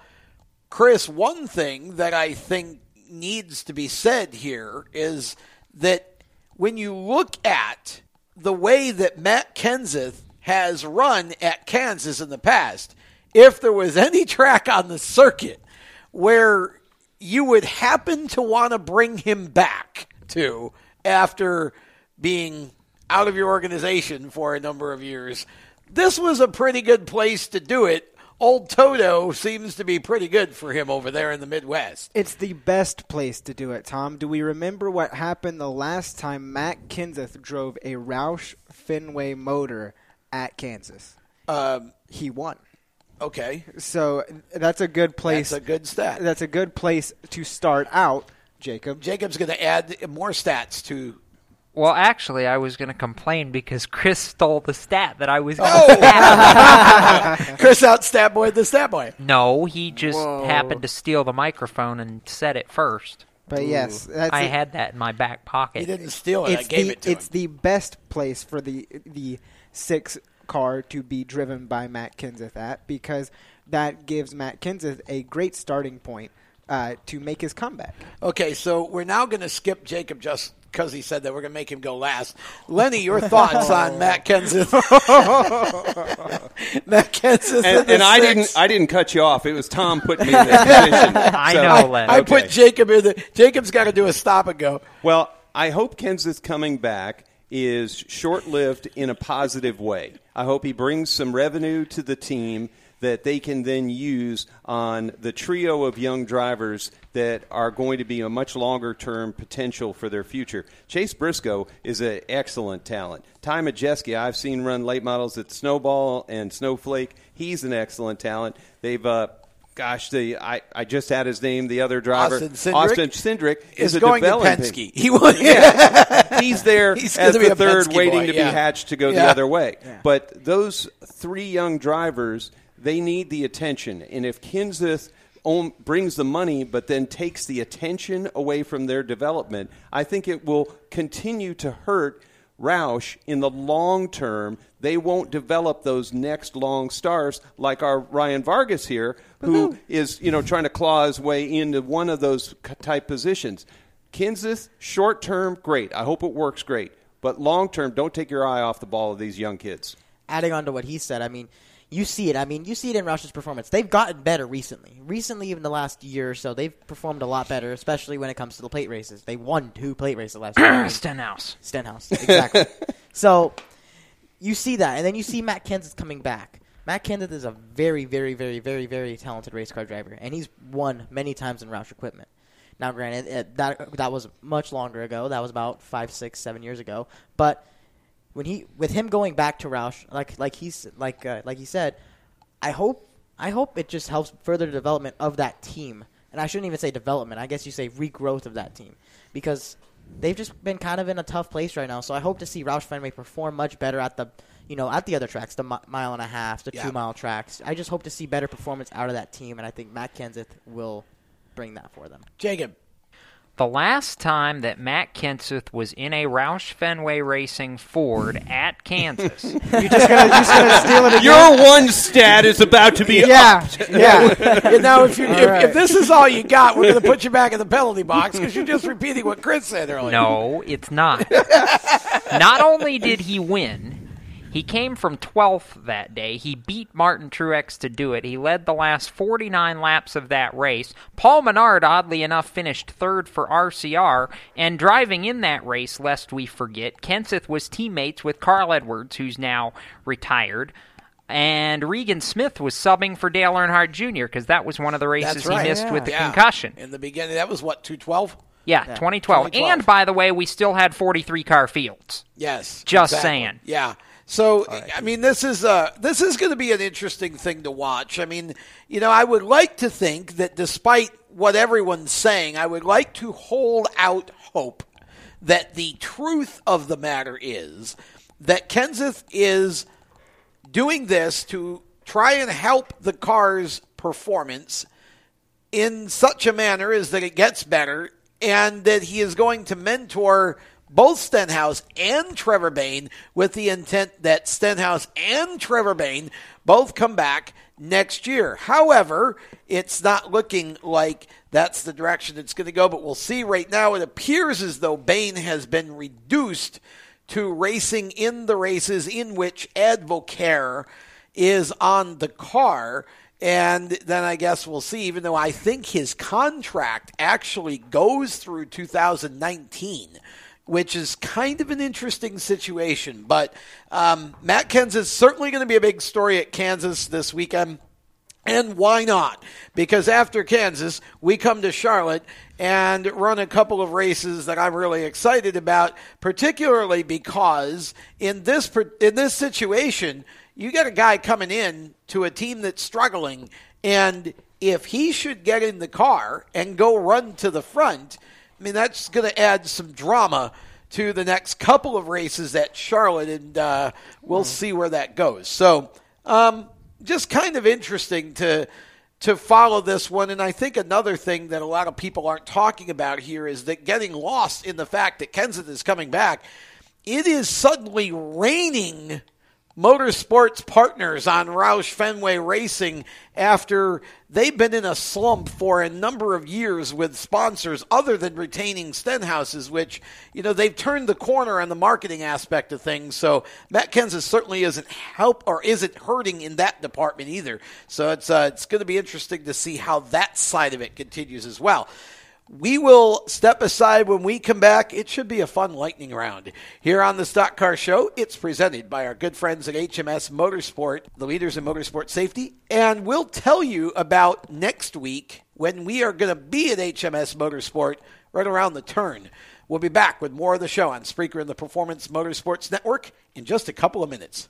Chris, one thing that I think needs to be said here is that when you look at the way that Matt Kenseth has run at Kansas in the past, if there was any track on the circuit where you would happen to want to bring him back to after being out of your organization for a number of years, this was a pretty good place to do it. Old Toto seems to be pretty good for him over there in the Midwest. It's the best place to do it, Tom. Do we remember what happened the last time Matt Kenseth drove a Roush Fenway motor at Kansas? Um, he won. Okay. So that's a good place. That's a good stat. That's a good place to start out, Jacob. Jacob's going to add more stats to. Well, actually, I was going to complain because Chris stole the stat that I was going to Oh! Chris out stat boy the stat boy. No, he just Whoa. happened to steal the microphone and said it first. But yes, that's I it. had that in my back pocket. He didn't steal it. I It's gave the, it to it's him. It's the best place for the the six car to be driven by Matt Kenseth at because that gives Matt Kenseth a great starting point uh, to make his comeback. Okay, so we're now going to skip Jacob just because he said that we're going to make him go last. Lenny, your thoughts on oh. Matt Kenseth? Matt Kenseth, and, and I didn't. I didn't cut you off. It was Tom putting me in that position. I So- know, Len. I Okay. put Jacob in the. Jacob's got to do a stop and go. Well, I hope Kenseth coming back is short lived in a positive way. I hope he brings some revenue to the team that they can then use on the trio of young drivers that are going to be a much longer term potential for their future. Chase Briscoe is an excellent talent. Ty Majeski, I've seen run late models at Snowball and Snowflake. He's an excellent talent. They've uh, Gosh, the I, I just had his name. The other driver, Austin Cindric Austin Cindric, is a going to Penske. He will- yeah, he's there He's as the a third, Penske waiting boy, to yeah. be hatched to go the other way. Yeah. But those three young drivers, they need the attention, and if Kenseth own, brings the money, but then takes the attention away from their development, I think it will continue to hurt. Roush, in the long term, they won't develop those next long stars like our Ryan Vargas here, who mm-hmm. is you know trying to claw his way into one of those type positions. Kenseth, short term, great. I hope it works great. But long term, don't take your eye off the ball of these young kids. adding on to what he said, I mean, you see it. I mean, you see it in Roush's performance. They've gotten better recently. Recently, even the last year or so, they've performed a lot better, especially when it comes to the plate races. They won two plate races last year. Stenhouse. Stenhouse, exactly. so you see that, and then you see Matt Kenseth coming back. Matt Kenseth is a very, very, very, very, very talented race car driver, and he's won many times in Roush equipment. Now, granted, it, that that was much longer ago. That was about five, six, seven years ago. But when he, with him going back to Roush, like like he's like uh, like he said, I hope I hope it just helps further the development of that team. And I shouldn't even say development. I guess you say regrowth of that team because they've just been kind of in a tough place right now. So I hope to see Roush Fenway perform much better at the you know at the other tracks, the mi- mile and a half, the Yeah. two mile tracks. I just hope to see better performance out of that team, and I think Matt Kenseth will bring that for them. Jacob. The last time that Matt Kenseth was in a Roush Fenway Racing Ford at Kansas. You're just gonna, just gonna steal it again? Your one stat is about to be Yeah, upped. Yeah. And now, if you if, right. if this is all you got, we're going to put you back in the penalty box because you're just repeating what Chris said earlier. No, it's not. not only did he win, he came from 12th that day. He beat Martin Truex to do it. He led the last 49 laps of that race. Paul Menard, oddly enough, finished third for RCR. And driving in that race, lest we forget, Kenseth was teammates with Carl Edwards, who's now retired. and Regan Smith was subbing for Dale Earnhardt Jr. because that was one of the races right. he missed with the Yeah. concussion. In the beginning, that was what, 212? Yeah, 2012. 2012. And by the way, we still had 43 car fields. Yes. Just exactly. saying. Yeah. So I mean, this is uh, this is going to be an interesting thing to watch. I mean, you know, I would like to think that despite what everyone's saying, I would like to hold out hope that the truth of the matter is that Kenseth is doing this to try and help the car's performance in such a manner as that it gets better and that he is going to mentor both Stenhouse and Trevor Bayne with the intent that Stenhouse and Trevor Bayne both come back next year. However, it's not looking like that's the direction it's going to go, but we'll see right now. It appears as though Bayne has been reduced to racing in the races in which Advocare is on the car. And then I guess we'll see, even though I think his contract actually goes through 2019, which is kind of an interesting situation. But um, Matt Kenseth is certainly going to be a big story at Kansas this weekend. And why not? Because after Kansas, we come to Charlotte and run a couple of races that I'm really excited about, particularly because in this in this situation, you got a guy coming in to a team that's struggling and if he should get in the car and go run to the front, I mean that's going to add some drama to the next couple of races at Charlotte and uh, we'll see where that goes. So, um, just kind of interesting to to follow this one. And I think another thing that a lot of people aren't talking about here is that getting lost in the fact that Kenseth is coming back, it is suddenly raining motorsports partners on Roush Fenway Racing after they've been in a slump for a number of years with sponsors other than retaining Stenhouses, which, you know, they've turned the corner on the marketing aspect of things. So Matt Kenseth certainly isn't help or isn't hurting in that department either. So it's, uh, it's going to be interesting to see how that side of it continues as well. We will step aside when we come back. It should be a fun lightning round. Here on the Stock Car Show, it's presented by our good friends at HMS Motorsport, the leaders in motorsport safety. And we'll tell you about next week when we are going to be at HMS Motorsport right around the turn. We'll be back with more of the show on Spreaker and the Performance Motorsports Network in just a couple of minutes.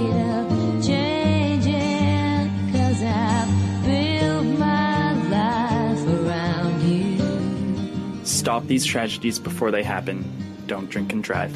Stop these tragedies before they happen. Don't drink and drive.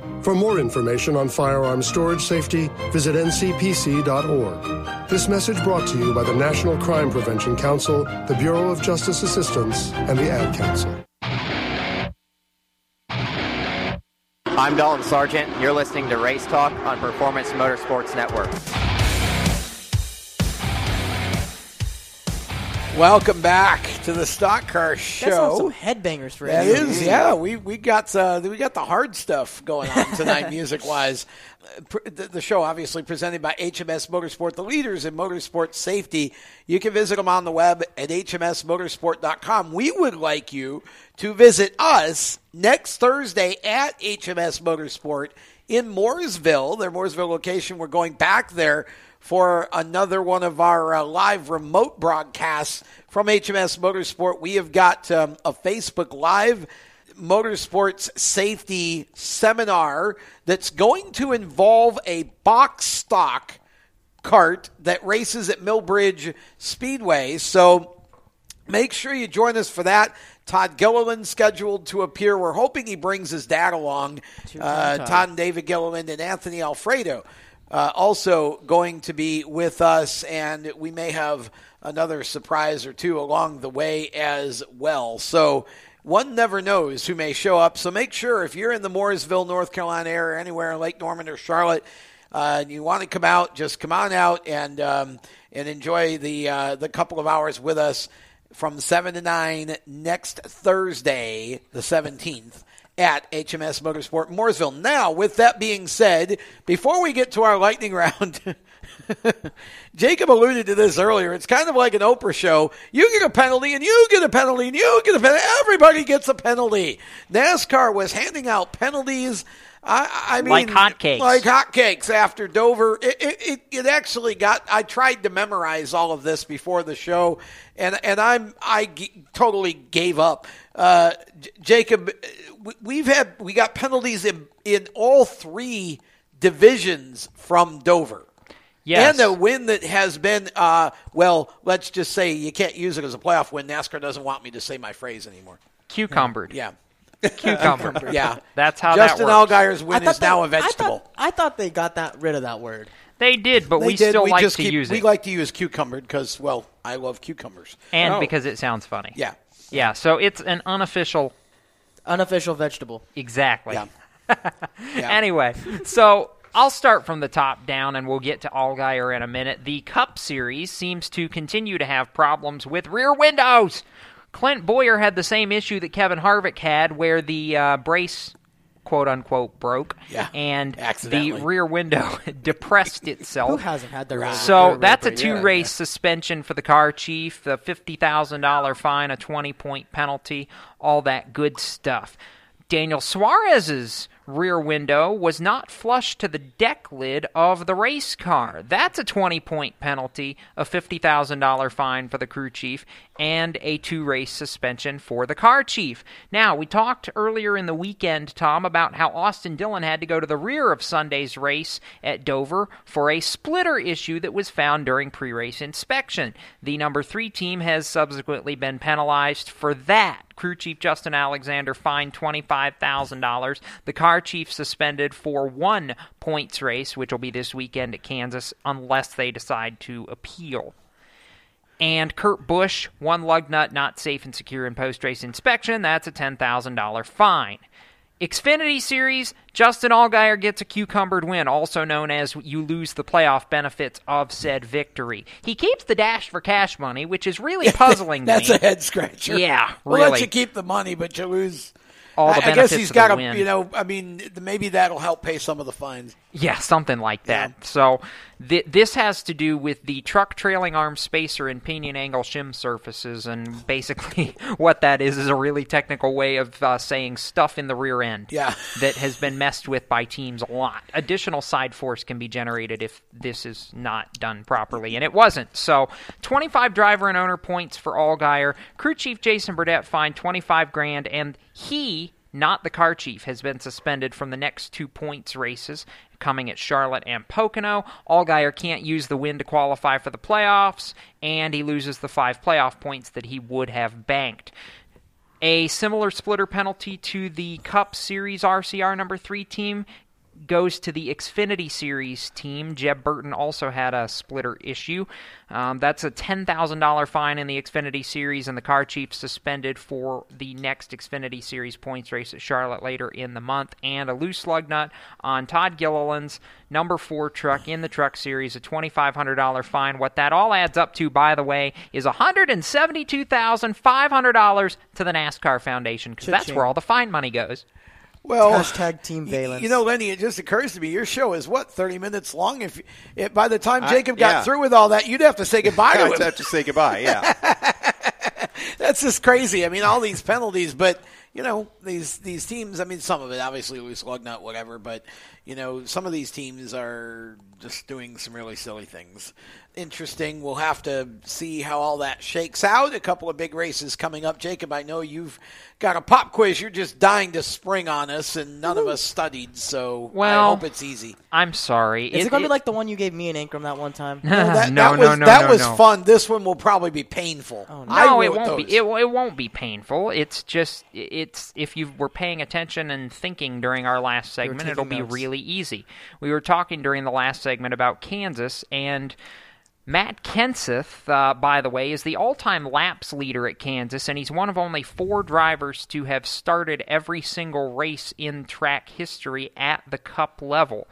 For more information on firearm storage safety, visit ncpc.org. This message brought to you by the National Crime Prevention Council, the Bureau of Justice Assistance, and the Ad Council. I'm Dalton Sargeant. You're listening to Race Talk on Performance Motorsports Network. Welcome back to the Stock Car That's Show. some headbangers for That everyone. yeah. We we got uh, we got the hard stuff going on tonight, music wise. The, the show obviously presented by HMS Motorsport, the leaders in motorsport safety. You can visit them on the web at hmsmotorsport.com. We would like you to visit us next Thursday at HMS Motorsport in Mooresville, their Mooresville location. We're going back there for another one of our uh, live remote broadcasts from HMS Motorsport. We have got um, a Facebook Live motorsports safety seminar that's going to involve a box stock kart that races at Millbridge Speedway. So make sure you join us for that. Todd Gilliland scheduled to appear. We're hoping he brings his dad along. Uh, Todd. Todd and David Gilliland and Anthony Alfredo uh, also going to be with us, and we may have another surprise or two along the way as well. So one never knows who may show up. So make sure if you're in the Mooresville, North Carolina area, or anywhere in Lake Norman or Charlotte, uh, and you want to come out, just come on out and um, and enjoy the uh, the couple of hours with us from seven to nine next Thursday, the seventeenth at HMS Motorsport Mooresville. Now, with that being said, before we get to our lightning round, Jacob alluded to this earlier. It's kind of like an Oprah show. You get a penalty, and you get a penalty, and you get a penalty. Everybody gets a penalty. NASCAR was handing out penalties. I, I mean, Like hotcakes. Like hotcakes after Dover. It, it, it, actually got. I tried to memorize all of this before the show, and and I'm I g- totally gave up. Uh, J- Jacob, we- we've had we got penalties in in all three divisions from Dover. Yes. And a win that has been, uh, well, let's just say you can't use it as a playoff win. NASCAR doesn't want me to say my phrase anymore. Cucumbered. Yeah. Cucumbered. Yeah. That's how Justin that works. Allgaier's win thought is now a vegetable. I thought, I thought they got that rid of that word. They did, but They we did. still we like just to keep- use it. We like to use cucumbered because, well, I love cucumbers. and Oh. because it sounds funny. Yeah. Yeah, so it's an unofficial. Unofficial vegetable. Exactly. Yeah. Anyway, so I'll start from the top down and we'll get to Allgaier in a minute. The Cup Series seems to continue to have problems with rear windows. Clint Bowyer had the same issue that Kevin Harvick had where the uh, brace quote unquote broke Yeah. and the rear window depressed itself. Who hasn't had their So that's a two Yeah. race suspension for the car chief, the $50,000 fine, a 20 point penalty, all that good stuff. Daniel Suarez's rear window was not flush to the deck lid of the race car. That's a 20 point penalty, a $50,000 fine for the crew chief, and a two race suspension for the car chief. Now, we talked earlier in the weekend, Tom, about how Austin Dillon had to go to the rear of Sunday's race at Dover for a splitter issue that was found during pre race inspection. The number three team has subsequently been penalized for that. Crew chief Justin Alexander fined $25,000. The car chief suspended for one points race, which will be this weekend at Kansas, unless they decide to appeal. And Kurt Busch, one lug nut not safe and secure in post race inspection. That's a $10,000 fine. Xfinity Series, Justin Allgaier gets a cucumbered win, also known as you lose the playoff benefits of said victory. He keeps the dash for cash money, which is really puzzling That's me. a head scratcher. Yeah, We'll let really. you keep the money, but you lose all the I, I guess he's got to, you know, I mean, maybe that'll help pay some of the fines. Yeah, something like that. So th- this has to do with the truck trailing arm spacer and pinion angle shim surfaces, and basically what that is is a really technical way of uh, saying stuff in the rear end. Yeah. that has been messed with by teams a lot. Additional side force can be generated if this is not done properly, and it wasn't. So 25 driver and owner points for Allgaier. Crew chief Jason Burdett fined 25 grand, and he not the car chief, has been suspended from the next two points races coming at Charlotte and Pocono. Allgaier can't use the win to qualify for the playoffs, and he loses the five playoff points that he would have banked. A similar splitter penalty to the Cup Series RCR number three team goes to the Xfinity Series team. Jeb Burton also had a splitter issue. Um, that's a $10,000 fine in the Xfinity Series, and the car chief suspended for the next Xfinity Series points race at Charlotte later in the month, and a loose lug nut on Todd Gilliland's number four truck in the Truck Series, a $2,500 fine. What that all adds up to, by the way, is $172,500 to the NASCAR Foundation, because that's where all the fine money goes. Well, Hashtag Team Valence. You know, Lenny, it just occurs to me your show is what thirty minutes long. If it, by the time I- Jacob got yeah. through with all that, you'd have to say goodbye to I'd him. have to say goodbye. Yeah. That's just crazy. I mean, all these penalties, but you know, these these teams. I mean, some of it obviously loose lug nut, whatever. But you know, some of these teams are just doing some really silly things. Interesting. We'll have to see how all that shakes out. A couple of big races coming up. Jacob, I know you've got a pop quiz. You're just dying to spring on us, and none of us studied. So well, I hope it's easy. I'm sorry. Is it, going to be like the one you gave me in Ankrum that one time? No, that, No, that no, was, no, that no, was no. fun. This one will probably be painful. Oh, I No, it won't be. those. It, it won't be painful. It's just it's if you were paying attention and thinking during our last segment, it'll be taking notes. really easy. We were talking during the last segment about Kansas and. Matt Kenseth, uh, by the way, is the all time laps leader at Kansas, and he's one of only four drivers to have started every single race in track history at the cup level.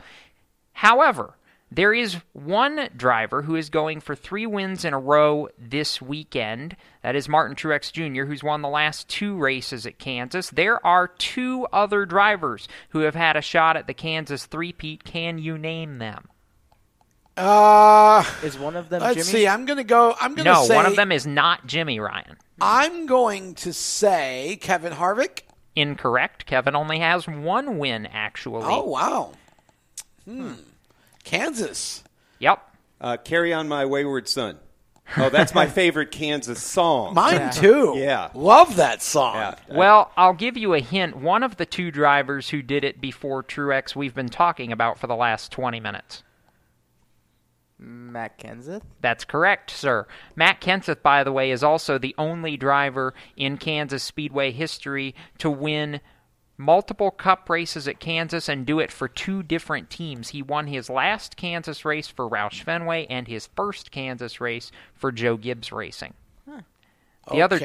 However, there is one driver who is going for three wins in a row this weekend. That is Martin Truex Jr., who's won the last two races at Kansas. There are two other drivers who have had a shot at the Kansas three-peat. Can you name them? Uh, Is one of them let's Jimmy? see. I'm going to go. I'm going to No, say one of them is not Jimmy Ryan. I'm going to say Kevin Harvick. Incorrect. Kevin only has one win, actually. Oh wow. Hmm. Kansas. Yep. Uh, Carry on, my wayward son. Oh, that's my favorite Kansas song. Mine too. Yeah. Love that song. Yeah. Well, I'll give you a hint. One of the two drivers who did it before Truex we've been talking about for the last 20 minutes. Matt Kenseth. That's correct, sir. Matt Kenseth, by the way, is also the only driver in Kansas Speedway history to win multiple cup races at Kansas and do it for two different teams. He won his last Kansas race for Roush Fenway and his first Kansas race for Joe Gibbs Racing. The other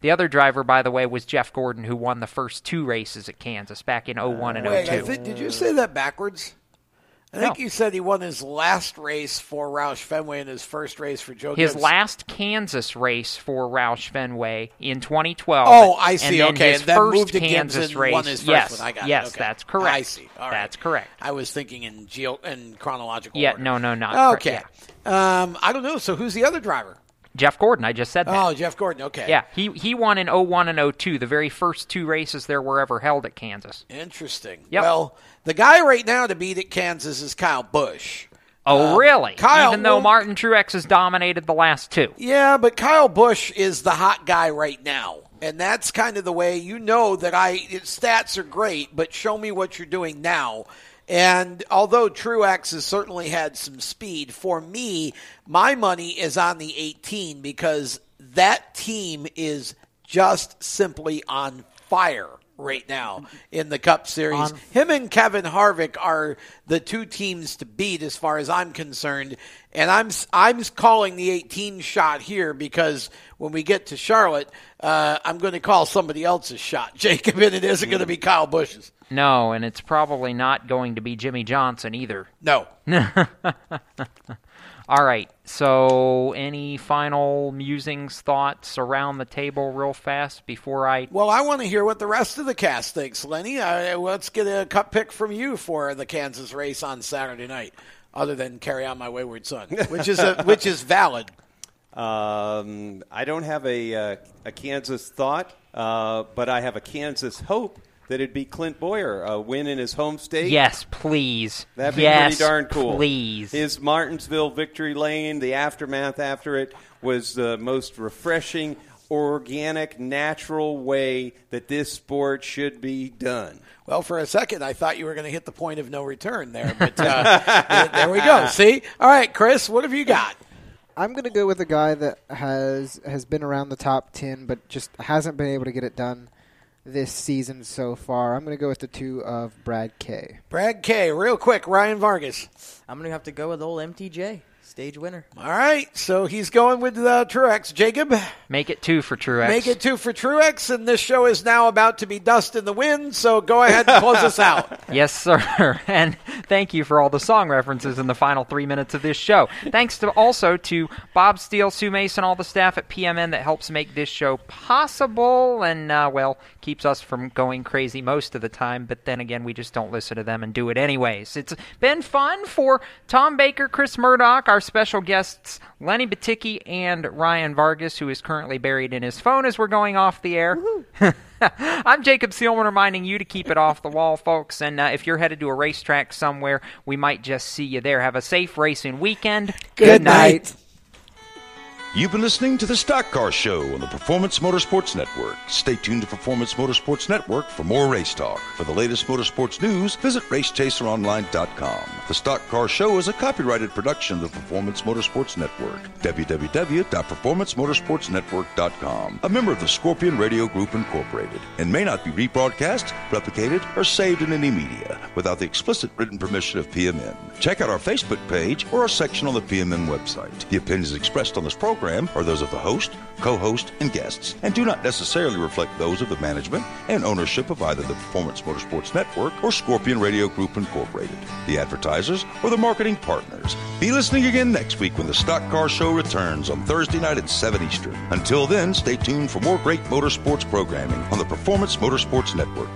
the other driver, by the way, was Jeff Gordon, who won the first two races at Kansas back in 01 and Wait, oh I 02. think, did you say that backwards? I think No. you said he won his last race for Roush Fenway and his first race for Joe His Gibbs. last Kansas race for Roush Fenway in 2012. Oh, I see. And okay, his and then first moved to Gibbs Kansas and race. won his first yes, one. I got it. yes, Okay. that's correct. I see. All right. That's correct. I was thinking in geo in chronological Yeah, order. no, no, not Okay. correct, Um, I don't know. So who's the other driver? Jeff Gordon, I just said that. Oh, Jeff Gordon. Okay. Yeah, he he won in 01 and 02, the very first two races there were ever held at Kansas. Interesting. Yep. Well, the guy right now to beat at Kansas is Kyle Busch. Oh, Uh, really? Kyle, Even though Martin Truex has dominated the last two. Yeah, but Kyle Busch is the hot guy right now. And that's kind of the way you know that I stats are great, but show me what you're doing now. And although Truex has certainly had some speed, for me, my money is on the 18 because that team is just simply on fire right now in the Cup Series. On- Him and Kevin Harvick are the two teams to beat as far as I'm concerned. And I'm I'm calling the 18 shot here because when we get to Charlotte, uh, I'm going to call somebody else's shot, Jacob, and it isn't going to be Kyle Busch's. No, and it's probably not going to be Jimmie Johnson either. No. All right. So, any final musings, thoughts around the table, real fast before I? Well, I want to hear what the rest of the cast thinks, Lenny. Uh, let's get a cut pick from you for the Kansas race on Saturday night, other than "Carry On My Wayward Son," which is a, which is valid. Um, I don't have a, uh, a Kansas thought, uh, but I have a Kansas hope that it'd be Clint Bowyer, a win in his home state. Yes, please. That'd be yes, pretty darn cool. Please. His Martinsville victory lane, the aftermath after it, was the most refreshing, organic, natural way that this sport should be done. Well, for a second, I thought you were going to hit the point of no return there, but uh, there we go. See? All right, Chris, what have you got? I'm going to go with a guy that has has been around the top ten, but just hasn't been able to get it done this season so far. I'm going to go with the two of Brad K. Brad K. Real quick, Ryan Vargas. I'm going to have to go with old MTJ, stage winner. All right, so he's going with uh, Truex. Jacob, Make it two for Truex. make it two for Truex, and this show is now about to be dust in the wind. So go ahead and close us out. Yes, sir. And thank you for all the song references in the final three minutes of this show. Thanks to also to Bob Steele, Sue Mason, all the staff at PMN that helps make this show possible and, uh, well, keeps us from going crazy most of the time. But then again, we just don't listen to them and do it anyways. It's been fun for Tom Baker, Chris Murdoch, our special guests, Lenny Batycki, and Ryan Vargas, who is currently buried in his phone as we're going off the air. I'm Jacob Seelman reminding you to keep it off the wall, folks. And uh, if you're headed to a racetrack somewhere, we might just see you there. Have a safe racing weekend. Good night. You've been listening to the Stock Car Show on the Performance Motorsports Network. Stay tuned to Performance Motorsports Network for more race talk. For the latest motorsports news, visit racechaseronline.com. The Stock Car Show is a copyrighted production of the Performance Motorsports Network. www.performancemotorsportsnetwork.com. A member of the Scorpion Radio Group Incorporated and may not be rebroadcast, replicated, or saved in any media without the explicit written permission of PMN. Check out our Facebook page or our section on the PMN website. The opinions expressed on this program are those of the host, co-host, and guests, and do not necessarily reflect those of the management and ownership of either the Performance Motorsports Network or Scorpion Radio Group Incorporated, the advertisers, or the marketing partners. Be listening again next week when the Stock Car Show returns on Thursday night at 7 Eastern. Until then, stay tuned for more great motorsports programming on the Performance Motorsports Network.